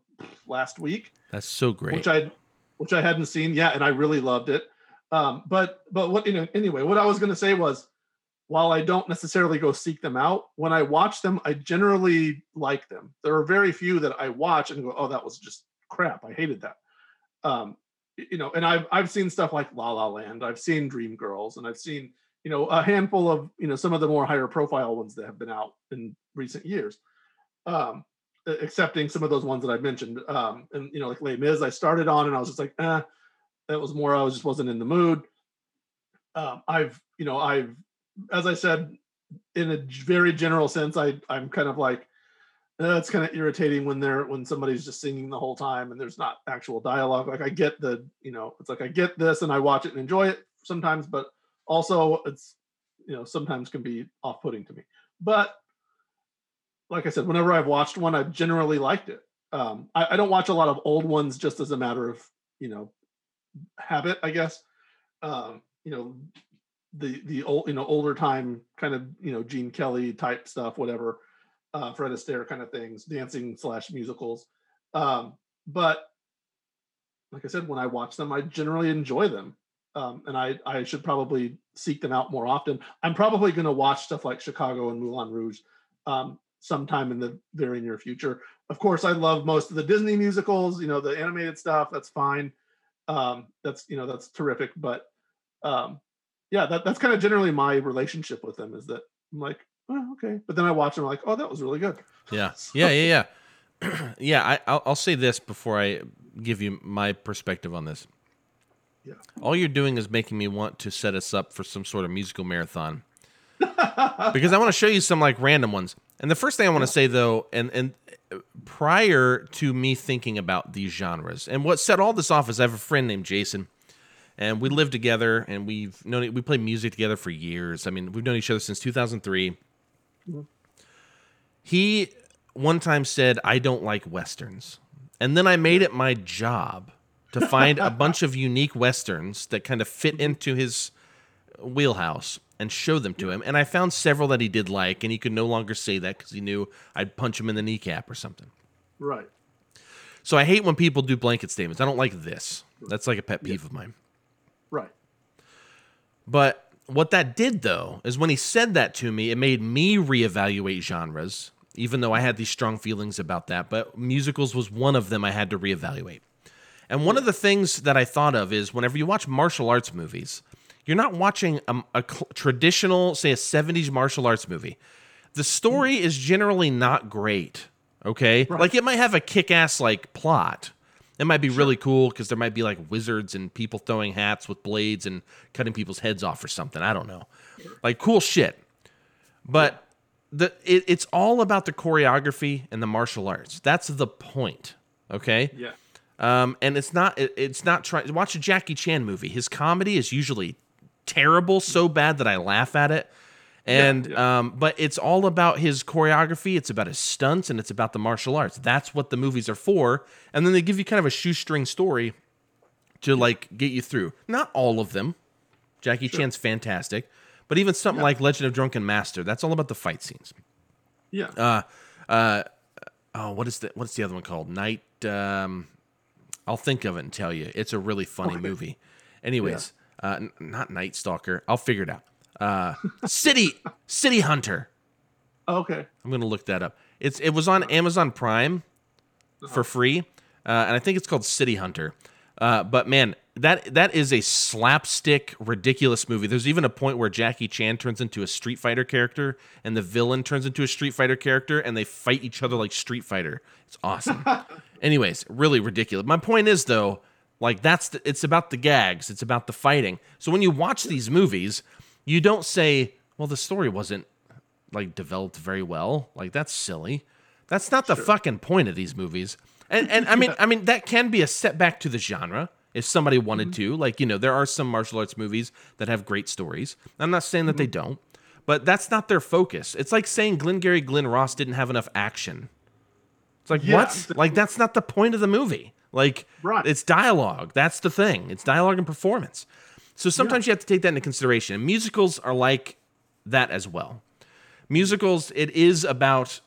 last week. That's so great. Which I which I hadn't seen yet, and I really loved it. Um, but but what you know anyway, what I was going to say was, while I don't necessarily go seek them out, when I watch them, I generally like them. There are very few that I watch and go, oh, that was just crap. I hated that. Um, you know, and I've I've seen stuff like La La Land, I've seen Dream Girls, and I've seen you know a handful of you know some of the more higher profile ones that have been out in recent years, um, accepting some of those ones that I mentioned. Um, and you know, like Les Mis, I started on and I was just like, eh, that was more I was just wasn't in the mood. Um, I've you know I've as I said in a very general sense, I I'm kind of like uh, it's kind of irritating when they're when somebody's just singing the whole time and there's not actual dialogue. Like i get the you know it's like i get this and i watch it and enjoy it sometimes but also it's you know sometimes can be off-putting to me. But like i said whenever i've watched one i've generally liked it. Um, I, I don't watch a lot of old ones just as a matter of you know habit i guess. Um, you know the the old you know older time kind of you know gene kelly type stuff whatever uh, Fred Astaire kind of things, dancing slash musicals. Um, but like I said, when I watch them, I generally enjoy them. Um, and I, I should probably seek them out more often. I'm probably going to watch stuff like Chicago and Moulin Rouge um, sometime in the very near future. Of course, I love most of the Disney musicals. You know, the animated stuff. That's fine. Um, that's you know that's terrific. But um, yeah, that, that's kind of generally my relationship with them. Is that I'm like, oh, okay. But then I watch them like, oh, that was really good. Yeah, (laughs) so. yeah, yeah, yeah. (clears throat) yeah, I, I'll, I'll say this before I give you my perspective on this. Yeah. All you're doing is making me want to set us up for some sort of musical marathon. (laughs) because I want to show you some like random ones. And the first thing I want to say though, and and uh, prior to me thinking about these genres, and what set all this off is I have a friend named Jason, and we live together, and we've known we play music together for years. I mean, we've known each other since 2003. He one time said, I don't like Westerns. And then I made it my job to find a (laughs) bunch of unique Westerns that kind of fit mm-hmm. into his wheelhouse and show them to him. And I found several that he did like, and he could no longer say that because he knew I'd punch him in the kneecap or something. Right. So I hate when people do blanket statements. I don't like this. That's like a pet peeve yeah. of mine. Right. But what that did though is when he said that to me, it made me reevaluate genres, even though I had these strong feelings about that. But musicals was one of them I had to reevaluate. And one of the things that I thought of is whenever you watch martial arts movies, you're not watching a, a traditional, say, a 70s martial arts movie. The story is generally not great. Okay, right. like it might have a kick-ass like plot. It might be sure. really cool because there might be like wizards and people throwing hats with blades and cutting people's heads off or something. I don't know, like cool shit. But the it, it's all about the choreography and the martial arts. That's the point. Okay. Yeah. Um, and it's not it, it's not trying. Watch a Jackie Chan movie. His comedy is usually terrible, so bad that I laugh at it. And yeah, yeah. um, but it's all about his choreography. It's about his stunts, and it's about the martial arts. That's what the movies are for. And then they give you kind of a shoestring story to like get you through. Not all of them. Jackie sure. Chan's fantastic, but even something yeah. like Legend of Drunken Master, that's all about the fight scenes. Yeah. Uh, uh, oh, what is the what's the other one called? Night. Um, I'll think of it and tell you. It's a really funny okay. movie. Anyways, uh, not Night Stalker. I'll figure it out. Uh, City City Hunter. Okay. I'm gonna look that up. It's it was on Amazon Prime for free, uh, and I think it's called City Hunter. Uh, but man, that that is a slapstick, ridiculous movie. There's even a point where Jackie Chan turns into a Street Fighter character, and the villain turns into a Street Fighter character, and they fight each other like Street Fighter. It's awesome. (laughs) Anyways, really ridiculous. My point is though, like that's the, it's about the gags, it's about the fighting. So when you watch these movies, you don't say, well, the story wasn't like developed very well. Like that's silly. That's not the sure. fucking point of these movies. And and I mean I mean that can be a setback to the genre if somebody wanted mm-hmm. to. Like, you know, there are some martial arts movies that have great stories. I'm not saying that mm-hmm. they don't, but that's not their focus. It's like saying Glengarry Glen Ross didn't have enough action. It's like, yeah, what? Like, that's not the point of the movie. Like, right. it's dialogue. That's the thing. It's dialogue and performance. So sometimes yeah. you have to take that into consideration. And musicals are like that as well. Musicals, it is about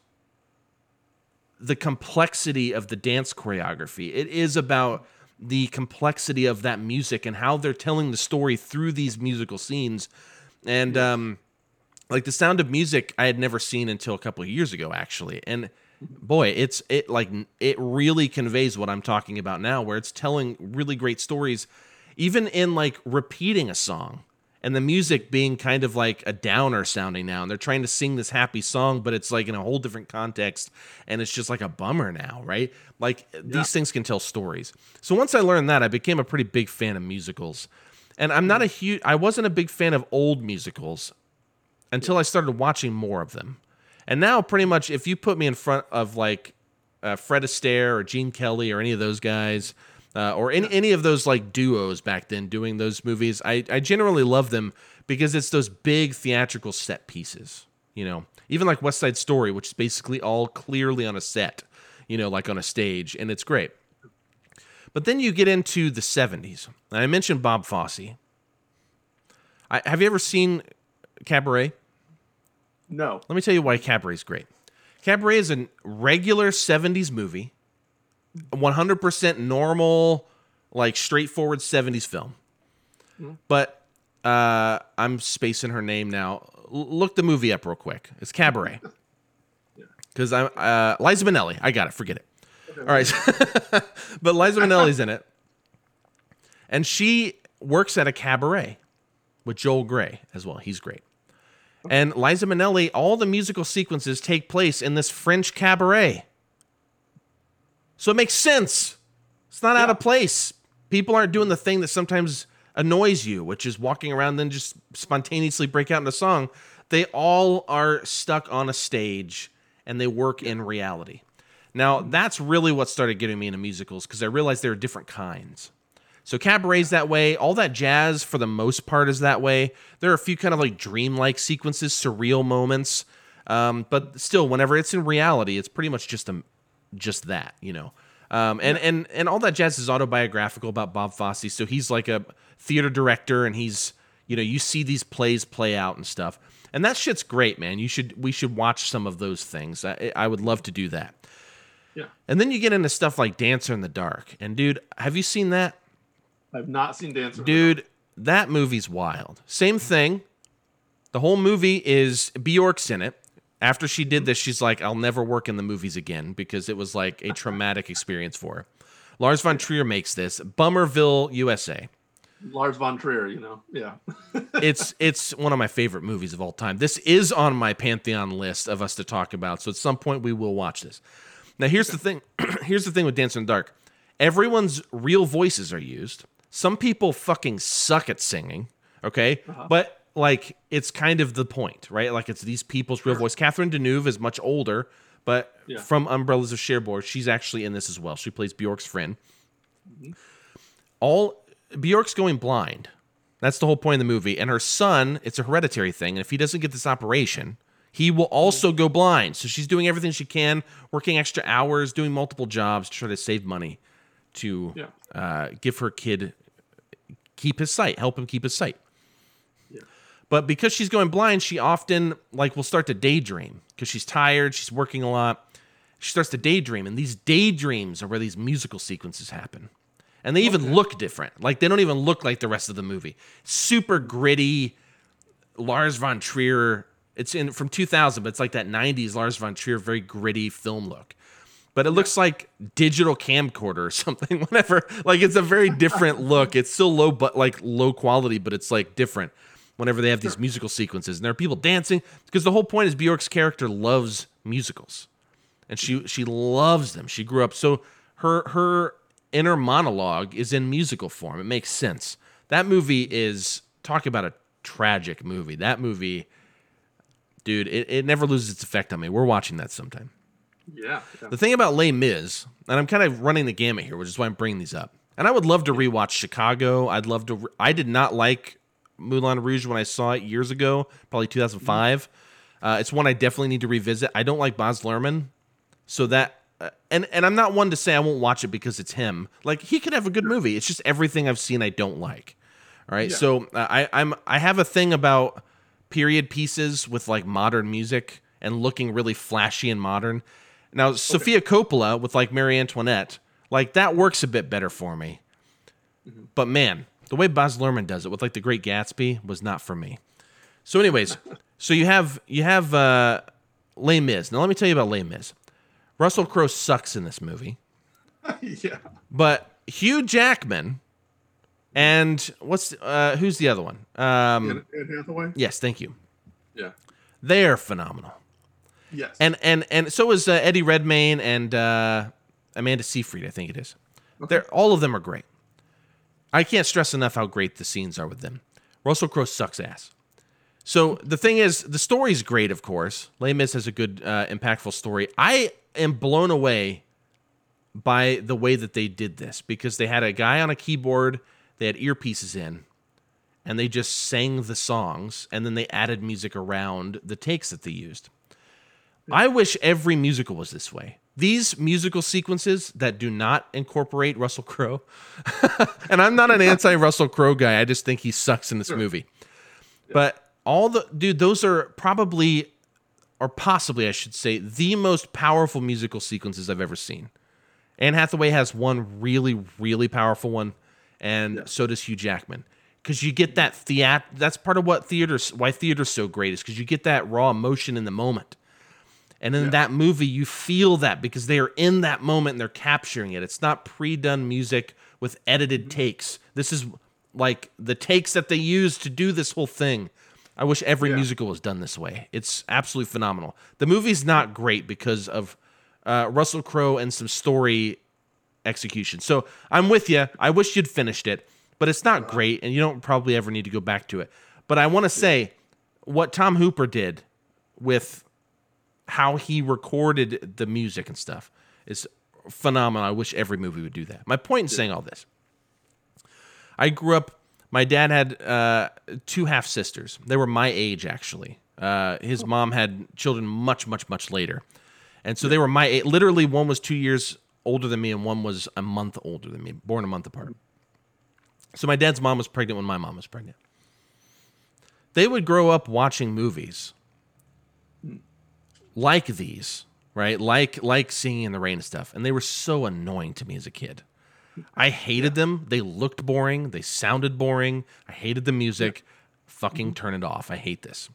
the complexity of the dance choreography. It is about the complexity of that music and how they're telling the story through these musical scenes. And um, like the sound of music, I had never seen until a couple of years ago, actually. And boy, it's it like it really conveys what I'm talking about now, where it's telling really great stories even in like repeating a song and the music being kind of like a downer sounding now and they're trying to sing this happy song but it's like in a whole different context and it's just like a bummer now right? Like yeah. these things can tell stories. So once i learned that i became a pretty big fan of musicals. And i'm not a huge i wasn't a big fan of old musicals until i started watching more of them. And now pretty much if you put me in front of like uh, fred astaire or gene kelly or any of those guys uh, or any, any of those like duos back then doing those movies. I, I generally love them because it's those big theatrical set pieces, you know, even like West Side Story, which is basically all clearly on a set, you know, like on a stage, and it's great. But then you get into the 70s. And I mentioned Bob Fosse. I, have you ever seen Cabaret? No. Let me tell you why Cabaret is great. Cabaret is a regular 70s movie 100% normal, like straightforward 70s film. Mm-hmm. But uh, I'm spacing her name now. L- look the movie up real quick. It's Cabaret. (laughs) Because I'm uh, Liza Minnelli. I got it. Forget it. Okay. All right. (laughs) but Liza Minnelli's in it. And she works at a cabaret with Joel Grey as well. He's great. And Liza Minnelli, all the musical sequences take place in this French cabaret. So it makes sense. It's not yeah. out of place. People aren't doing the thing that sometimes annoys you, which is walking around then just spontaneously break out in a song. They all are stuck on a stage and they work in reality. Now, that's really what started getting me into musicals because I realized there are different kinds. So cabaret's that way. All that jazz, for the most part, is that way. There are a few kind of like dreamlike sequences, surreal moments, um, but still, whenever it's in reality, it's pretty much just a just that, you know. Um, and, yeah. and and all that jazz is autobiographical about Bob Fosse. So he's like a theater director, and he's you know you see these plays play out and stuff, and that shit's great, man. You should we should watch some of those things. I, I would love to do that. Yeah. And then you get into stuff like Dancer in the Dark, and dude, have you seen that? I've not seen Dancer. In the Dark Dude, that movie's wild. Same thing. The whole movie is Bjork's in it after she did this, she's like, I'll never work in the movies again because it was like a traumatic experience for her. Lars von Trier makes this. Bummerville, USA. Lars von Trier, you know, yeah. (laughs) it's it's one of my favorite movies of all time. This is on my pantheon list of us to talk about. So at some point we will watch this. Now here's the thing. (clears throat) here's the thing with Dancer in the Dark. Everyone's real voices are used. Some people fucking suck at singing. Okay, uh-huh. but like it's kind of the point, right? Like it's these people's real voice. Catherine Deneuve is much older, but yeah. from Umbrellas of Cherbourg, she's actually in this as well. She plays Bjork's friend. Mm-hmm. All Bjork's going blind. That's the whole point of the movie. And her son, it's a hereditary thing. And if he doesn't get this operation, he will also go blind. So she's doing everything she can, working extra hours, doing multiple jobs to try to save money to yeah. uh, give her kid keep his sight, help him keep his sight. But because she's going blind, she often like will start to daydream because she's tired, she's working a lot. She starts to daydream, and these daydreams are where these musical sequences happen. And they even okay. look different. Like they don't even look like the rest of the movie. Super gritty Lars von Trier. It's in from 2000, but it's like that 90s Lars von Trier very gritty film look. But it looks like digital camcorder or (laughs) something whatever. Like it's a very different look. It's still low but like low quality, but it's like different whenever they have these musical sequences and there are people dancing because the whole point is Bjork's character loves musicals and she she loves them. She grew up so her her inner monologue is in musical form. It makes sense. That movie is talk about a tragic movie. That movie, dude, it, it never loses its effect on me. We're watching that sometime. Yeah, yeah. The thing about Les Mis, and I'm kind of running the gamut here, which is why I'm bringing these up. And I would love to rewatch Chicago. I'd love to. Re- I did not like Moulin Rouge when I saw it years ago, probably 2005. Uh, it's one I definitely need to revisit. I don't like Baz Luhrmann, so that uh, and and I'm not one to say I won't watch it because it's him. Like he could have a good movie. It's just everything I've seen I don't like. All right, yeah. so uh, I I'm I have a thing about period pieces with like modern music and looking really flashy and modern. Now okay. Sofia Coppola with like Marie Antoinette, like that works a bit better for me. Mm-hmm. But man, the way Baz Luhrmann does it with like The Great Gatsby was not for me. So, anyways, (laughs) so you have you have uh, Les Mis. Now, let me tell you about Les Mis. Russell Crowe sucks in this movie. (laughs) yeah. But Hugh Jackman and what's uh, who's the other one? Um, Anne Hathaway. Yes, thank you. Yeah. They are phenomenal. Yes. And and and so is uh, Eddie Redmayne and uh, Amanda Seyfried. I think it is. Okay. They're all of them are great. I can't stress enough how great the scenes are with them. Russell Crowe sucks ass. So the thing is, the story's great, of course. Les Mis has a good, uh, impactful story. I am blown away by the way that they did this because they had a guy on a keyboard, they had earpieces in, and they just sang the songs, and then they added music around the takes that they used. I wish every musical was this way these musical sequences that do not incorporate Russell Crowe, (laughs) and I'm not an anti Russell Crowe guy. I just think he sucks in this sure. movie. Yeah. But all the dude, those are probably, or possibly, I should say, the most powerful musical sequences I've ever seen. Anne Hathaway has one really, really powerful one, and yeah. so does Hugh Jackman. Because you get that theat. That's part of what theater, why theater's so great, is because you get that raw emotion in the moment and in yeah. that movie, you feel that because they are in that moment and they're capturing it. It's not pre done music with edited mm-hmm. takes. This is like the takes that they use to do this whole thing. I wish every yeah. musical was done this way. It's absolutely phenomenal. The movie's not great because of uh, Russell Crowe and some story execution. So I'm with you. I wish you'd finished it, but it's not uh-huh. great, and you don't probably ever need to go back to it. But I want to say what Tom Hooper did with how he recorded the music and stuff is phenomenal. I wish every movie would do that. My point in saying all this, I grew up. My dad had uh, two half sisters. They were my age actually. Uh, his mom had children much, much, much later, and so they were my age. Literally, one was two years older than me, and one was a month older than me, born a month apart. So my dad's mom was pregnant when my mom was pregnant. They would grow up watching movies like these, right? Like like singing in the rain and stuff, and they were so annoying to me as a kid. I hated yeah. them. They looked boring. They sounded boring. I hated the music. Yeah. Fucking turn it off. I hate this.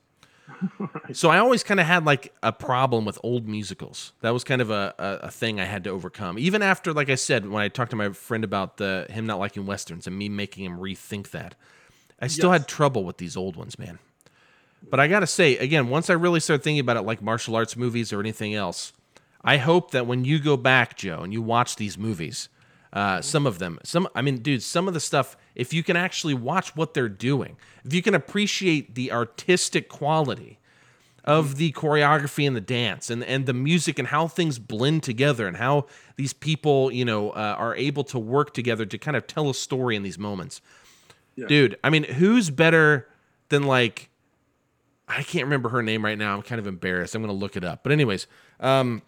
right. (laughs) So I always kind of had like a problem with old musicals. That was kind of a, a, a, thing I had to overcome. Even after, like I said, when I talked to my friend about the him not liking westerns and me making him rethink that, I still yes. had trouble with these old ones, man. But I gotta say, again, once I really started thinking about it like martial arts movies or anything else, I hope that when you go back, Joe, and you watch these movies, uh, some of them, some, I mean, dude, some of the stuff, if you can actually watch what they're doing, if you can appreciate the artistic quality of the choreography and the dance and, and the music and how things blend together and how these people, you know, uh, are able to work together to kind of tell a story in these moments. Yeah. Dude, I mean, who's better than like, I can't remember her name right now. I'm kind of embarrassed. I'm going to look it up. But, anyways, um,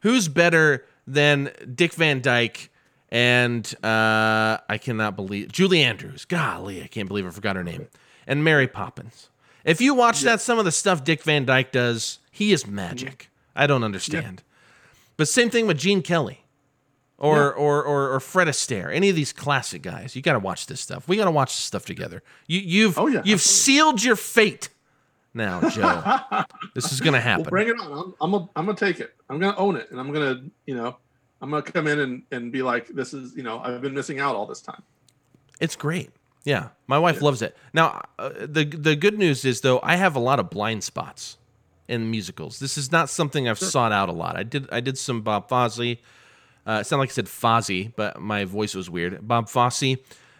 who's better than Dick Van Dyke and uh, I cannot believe Julie Andrews. Golly, I can't believe I forgot her name. And Mary Poppins. If you watch yeah. that, some of the stuff Dick Van Dyke does, he is magic. I don't understand. Yeah. But same thing with Gene Kelly. Or, yeah. or, or or Fred Astaire, any of these classic guys, you got to watch this stuff. We got to watch this stuff together. You, you've oh, yeah, you've sealed your fate now, (laughs) Joe. this is gonna happen. Well, bring it on. I'm I'm, a, I'm gonna take it. I'm gonna own it, and I'm gonna you know I'm gonna come in and and be like, this is you know I've been missing out all this time. It's great. Yeah, my wife yeah. loves it. Now, uh, the the good news is though, I have a lot of blind spots in musicals. This is not something I've sure. sought out a lot. I did I did some Bob Fosse. Uh, it sounded like I said Fozzie, but my voice was weird. Bob Fosse.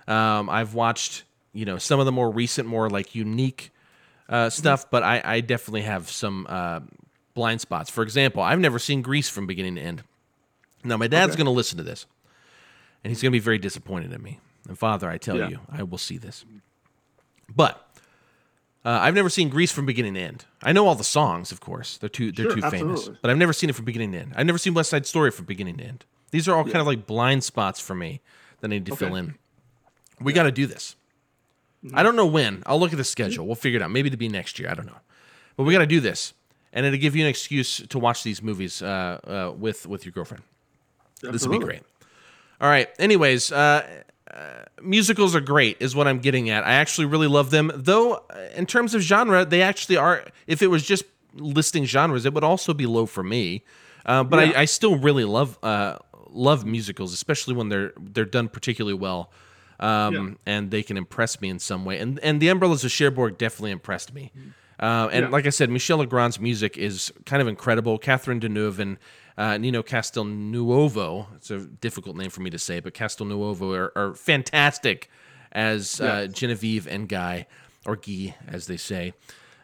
Um, I've watched you know some of the more recent, more like unique uh, stuff, but I, I, definitely have some uh, blind spots. For example, I've never seen Grease from beginning to end. Now, my dad's okay. going to listen to this, and he's going to be very disappointed in me. And Father, I tell yeah. you, I will see this. But uh, I've never seen Grease from beginning to end. I know all the songs, of course; they're too they're sure, too famous. But I've never seen it from beginning to end. I've never seen West Side Story from beginning to end. These are all yeah. kind of like blind spots for me that I need to okay. fill in. We yeah. got to do this. Mm-hmm. I don't know when. I'll look at the schedule. We'll figure it out. Maybe to be next year. I don't know. But we got to do this, and it'll give you an excuse to watch these movies uh, uh, with with your girlfriend. Absolutely. This will be great. All right. Anyways, uh, uh, musicals are great, is what I'm getting at. I actually really love them, though. Uh, in terms of genre, they actually are. If it was just listing genres, it would also be low for me. Uh, but yeah. I, I, still really love love musicals, especially when they're they're done particularly well um, yeah. and they can impress me in some way. And and the Umbrellas of Cherbourg definitely impressed me. Uh, and yeah. like I said, Michel Legrand's music is kind of incredible. Catherine Deneuve and uh, Nino Castelnuovo, it's a difficult name for me to say, but Castelnuovo are, are fantastic as uh, Genevieve and Guy, or Guy, as they say.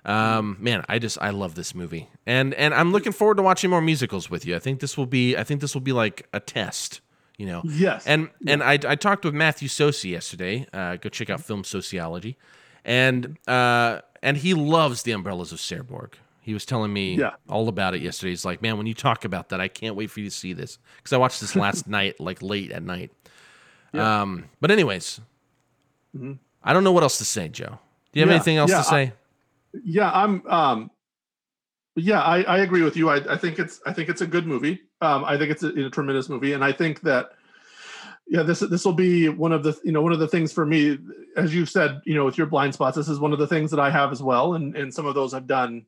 Um, man, I just I love this movie, and and I'm looking forward to watching more musicals with you. I think this will be I think this will be like a test you know. Yes. And yeah. and I, I talked with Matthew Sosi yesterday. Uh, go check out Film Sociology, and uh, and he loves the Umbrellas of Cherbourg. He was telling me yeah. all about it yesterday. He's like, man, when you talk about that, I can't wait for you to see this because I watched this last (laughs) night, like late at night. Yeah. Um, but anyways, mm-hmm. I don't know what else to say, Joe. Do you have anything else to say? I, yeah, I'm. Um, yeah, I, I agree with you. I, I think it's I think it's a good movie. Um, I think it's a, a, tremendous movie, and I think that yeah, this this will be one of the you know one of the things for me, as you said, you know, with your blind spots. This is one of the things that I have as well, and and some of those I've done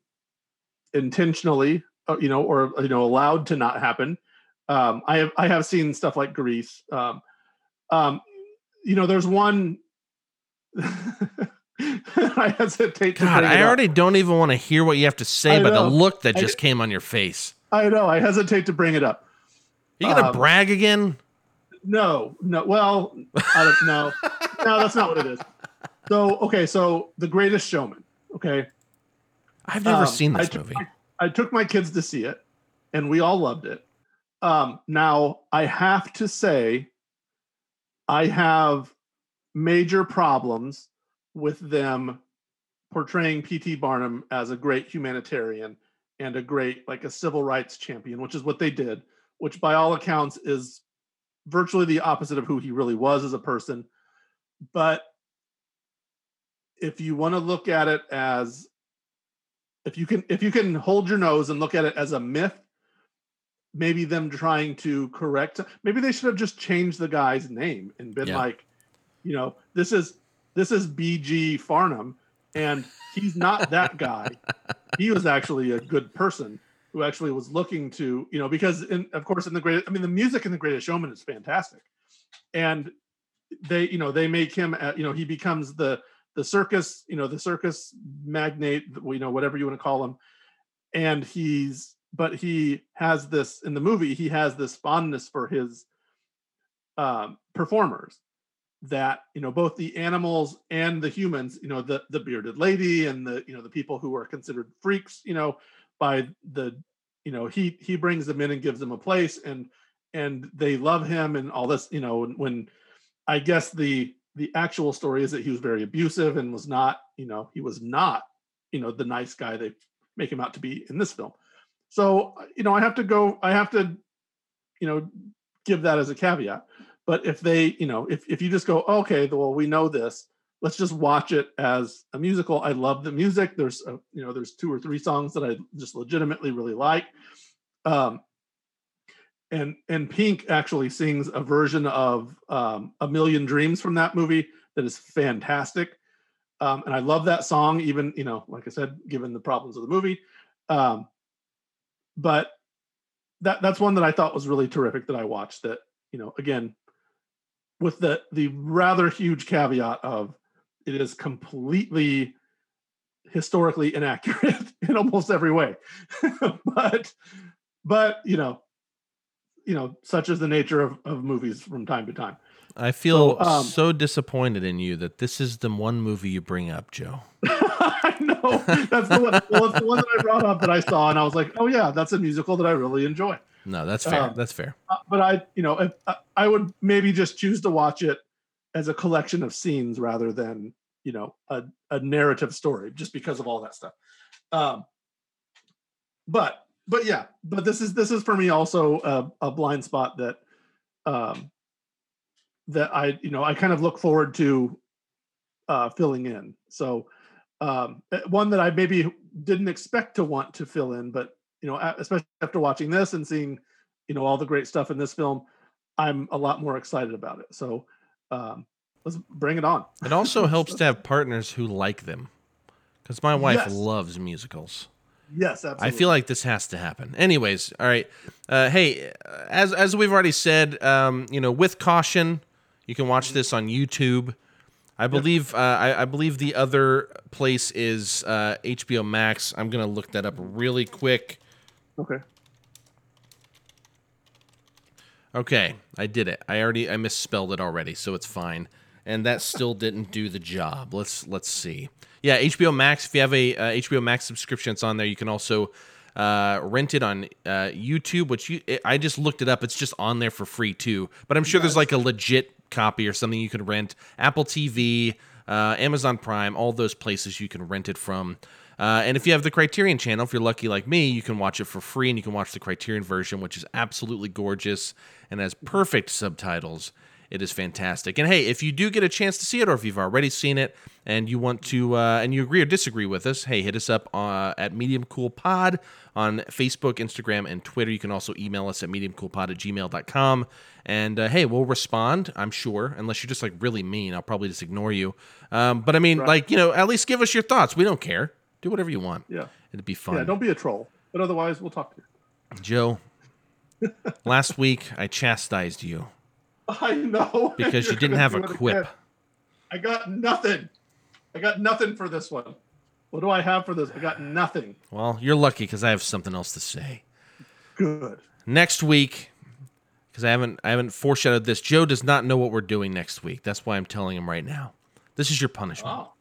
intentionally, uh, you know, or you know, allowed to not happen. Um, I have I have seen stuff like Grease. Um, um, you know, there's one. (laughs) (laughs) I hesitate. God, I already up. don't even want to hear what you have to say, but the look that just I, came on your face. I know. I hesitate to bring it up. Are you gonna um, brag again? No, no. Well, I don't know. no, that's not what it is. So, okay, so The Greatest Showman. Okay, I've never um, seen this I movie. My, I took my kids to see it, and we all loved it. Um, now, I have to say, I have major problems with them portraying P.T. Barnum as a great humanitarian and a great like a civil rights champion, which is what they did, which by all accounts is virtually the opposite of who he really was as a person. But if you want to look at it as if you can if you can hold your nose and look at it as a myth, maybe them trying to correct maybe they should have just changed the guy's name and been yeah. like, you know, this is this is BG Farnham and he's not that guy. he was actually a good person who actually was looking to, you know, because in, of course in the great, I mean, the music in the Greatest Showman is fantastic, and they, you know, they make him, uh, you know, he becomes the the circus, you know, the circus magnate, you know, whatever you want to call him, and he's, but he has this in the movie, he has this fondness for his um, performers that you know both the animals and the humans you know the the bearded lady and the you know the people who are considered freaks you know by the you know he he brings them in and gives them a place and and they love him and all this you know when i guess the the actual story is that he was very abusive and was not you know he was not you know the nice guy they make him out to be in this film so you know i have to go i have to you know give that as a caveat but if they, you know, if, if you just go, okay, well, we know this, let's just watch it as a musical. I love the music. There's, a, you know, there's two or three songs that I just legitimately really like. Um, and and Pink actually sings a version of um, "A Million Dreams" from that movie that is fantastic. Um, and I love that song, even you know, like I said, given the problems of the movie. Um, but that that's one that I thought was really terrific that I watched. That you know, again, with the the rather huge caveat of it is completely historically inaccurate (laughs) in almost every way. (laughs) But but you know you know such is the nature of, of movies from time to time. I feel so, um, so disappointed in you that this is the one movie you bring up joe. (laughs) I know. That's the one well it's the one that i brought up that i saw and i was like oh yeah that's a musical that i really enjoy no, that's fair. Um, that's fair. Uh, but I, you know, if, uh, I would maybe just choose to watch it as a collection of scenes rather than, you know, a, a narrative story, just because of all that stuff. Um, but but yeah, but this is this is for me also a, a blind spot that um, that I you know I kind of look forward to uh, filling in. So um, eh, one that I maybe didn't expect to want to fill in, but you know, especially after watching this and seeing, you know, all the great stuff in this film, I'm a lot more excited about it. So um, let's bring it on. It also (laughs) helps to have partners who like them, because my wife yes. loves musicals. Yes, absolutely. I feel like this has to happen. Anyways, all right. Uh, hey, as as we've already said, um, you know, with caution, you can watch this on YouTube. I believe uh, I, I, believe the other place is uh, HBO Max. I'm gonna look that up really quick. Okay. Okay, I did it. I already I misspelled it already, so it's fine. And that still didn't do the job. Let's let's see. Yeah, HBO Max. If you have a uh, HBO Max subscription, it's on there. You can also uh, rent it on uh, YouTube, which you I just looked it up. It's just on there for free too. But I'm sure there's like a legit copy or something you can rent. Apple TV, uh, Amazon Prime, all those places you can rent it from. Uh, and if you have the Criterion channel, if you're lucky like me, you can watch it for free and you can watch the Criterion version, which is absolutely gorgeous and has perfect subtitles. It is fantastic. And hey, if you do get a chance to see it, or if you've already seen it and you want to, uh, and you agree or disagree with us, hey, hit us up uh, at Medium Cool Pod on Facebook, Instagram, and Twitter. You can also email us at mediumcoolpod at gmail.com. And uh, hey, we'll respond, I'm sure, unless you're just like really mean. I'll probably just ignore you. Um, but I mean, right. like, you know, at least give us your thoughts. We don't care. Do whatever you want. Yeah. It'd be fun. Yeah, don't be a troll. But otherwise, we'll talk to you. Joe, (laughs) last week I chastised you. I know. (laughs) Because you didn't have a quip. I got nothing. I got nothing for this one. What do I have for this? I got nothing. Well, you're lucky because I have something else to say. Good. Next week, because I haven't I haven't foreshadowed this. Joe does not know what we're doing next week. That's why I'm telling him right now. This is your punishment. Oh.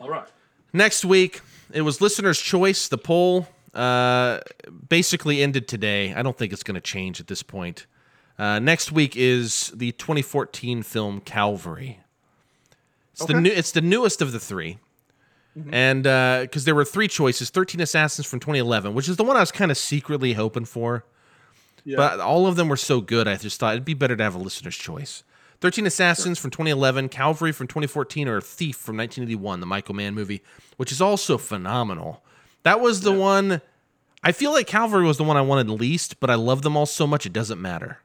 All right. Next week, it was listener's choice. The poll uh, basically ended today. I don't think it's going to change at this point. Uh, next week is the 2014 film Calvary. It's okay. the new. It's the newest of the 3 mm-hmm. and because uh, there were three choices: 13 Assassins from 2011, which is the one I was kind of secretly hoping for. Yeah. But all of them were so good, I just thought it'd be better to have a listener's choice. 13 Assassins from 2011, Calvary from 2014, or Thief from 1981, the Michael Mann movie, which is also phenomenal. That was the yeah. one. I feel like Calvary was the one I wanted least, but I love them all so much it doesn't matter.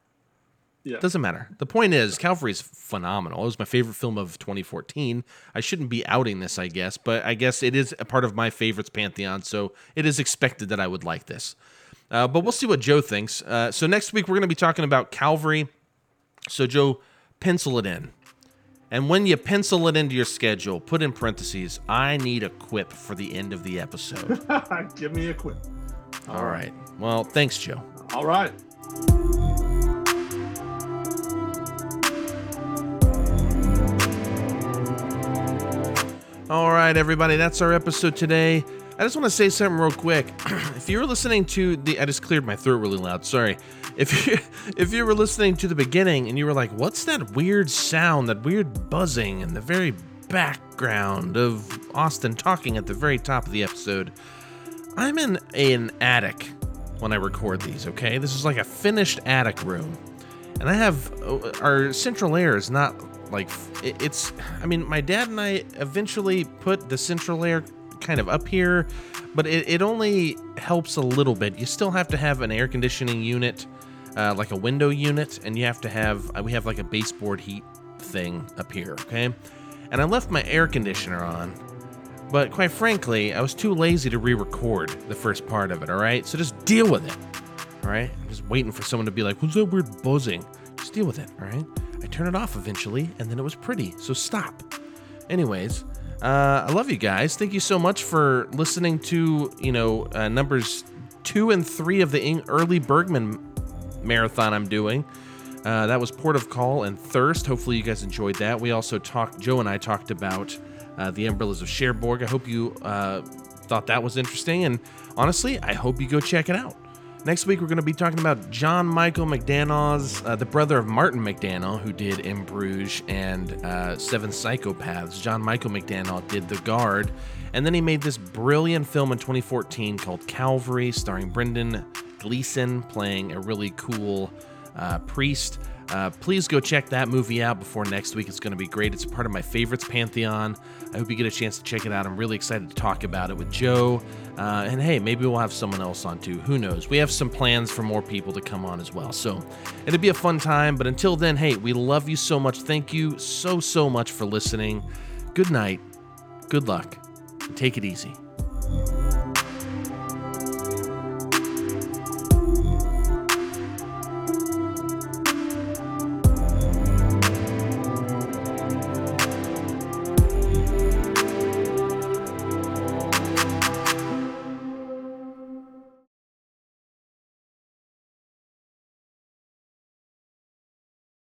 Yeah. It Doesn't matter. The point is, Calvary's phenomenal. It was my favorite film of 2014. I shouldn't be outing this, I guess, but I guess it is a part of my favorites pantheon, so it is expected that I would like this. Uh, but we'll see what Joe thinks. Uh, so next week we're going to be talking about Calvary. So Joe, pencil it in. And when you pencil it into your schedule, put in parentheses, I need a quip for the end of the episode. (laughs) Give me a quip. All right. Well, thanks, Joe. All right. All right, everybody, that's our episode today. I just want to say something real quick. (clears throat) if you were listening to the, I just cleared my throat really loud. Sorry. (laughs) If you if you were listening to the beginning and you were like, "What's that weird sound? That weird buzzing in the very background of Austin talking at the very top of the episode?" I'm in an attic when I record these. Okay, this is like a finished attic room, and I have uh, our central air is not like it's. I mean, my dad and I eventually put the central air kind of up here, but it, it only helps a little bit. You still have to have an air conditioning unit, uh, like a window unit, and you have to have, uh, we have like a baseboard heat thing up here, okay? And I left my air conditioner on, but quite frankly, I was too lazy to re record the first part of it, all right? So just deal with it, all right? I'm just waiting for someone to be like, what's that weird buzzing? Just deal with it, all right? I turn it off eventually, and then it was pretty, so stop. Anyways, uh, I love you guys. Thank you so much for listening to, you know, uh, numbers two and three of the early Bergman marathon I'm doing. Uh, that was Port of Call and Thirst. Hopefully, you guys enjoyed that. We also talked, Joe and I talked about uh, the Umbrellas of Cherbourg. I hope you uh, thought that was interesting. And honestly, I hope you go check it out. Next week, we're going to be talking about John Michael McDonagh's, uh, the brother of Martin McDonagh, who did In Bruges and uh, Seven Psychopaths. John Michael McDonagh did The Guard, and then he made this brilliant film in 2014 called Calvary, starring Brendan Gleeson playing a really cool uh, priest. Uh, please go check that movie out before next week. It's going to be great. It's part of my favorites pantheon. I hope you get a chance to check it out. I'm really excited to talk about it with Joe. Uh, and hey, maybe we'll have someone else on too. Who knows? We have some plans for more people to come on as well. So it'll be a fun time. But until then, hey, we love you so much. Thank you so, so much for listening. Good night. Good luck. Take it easy.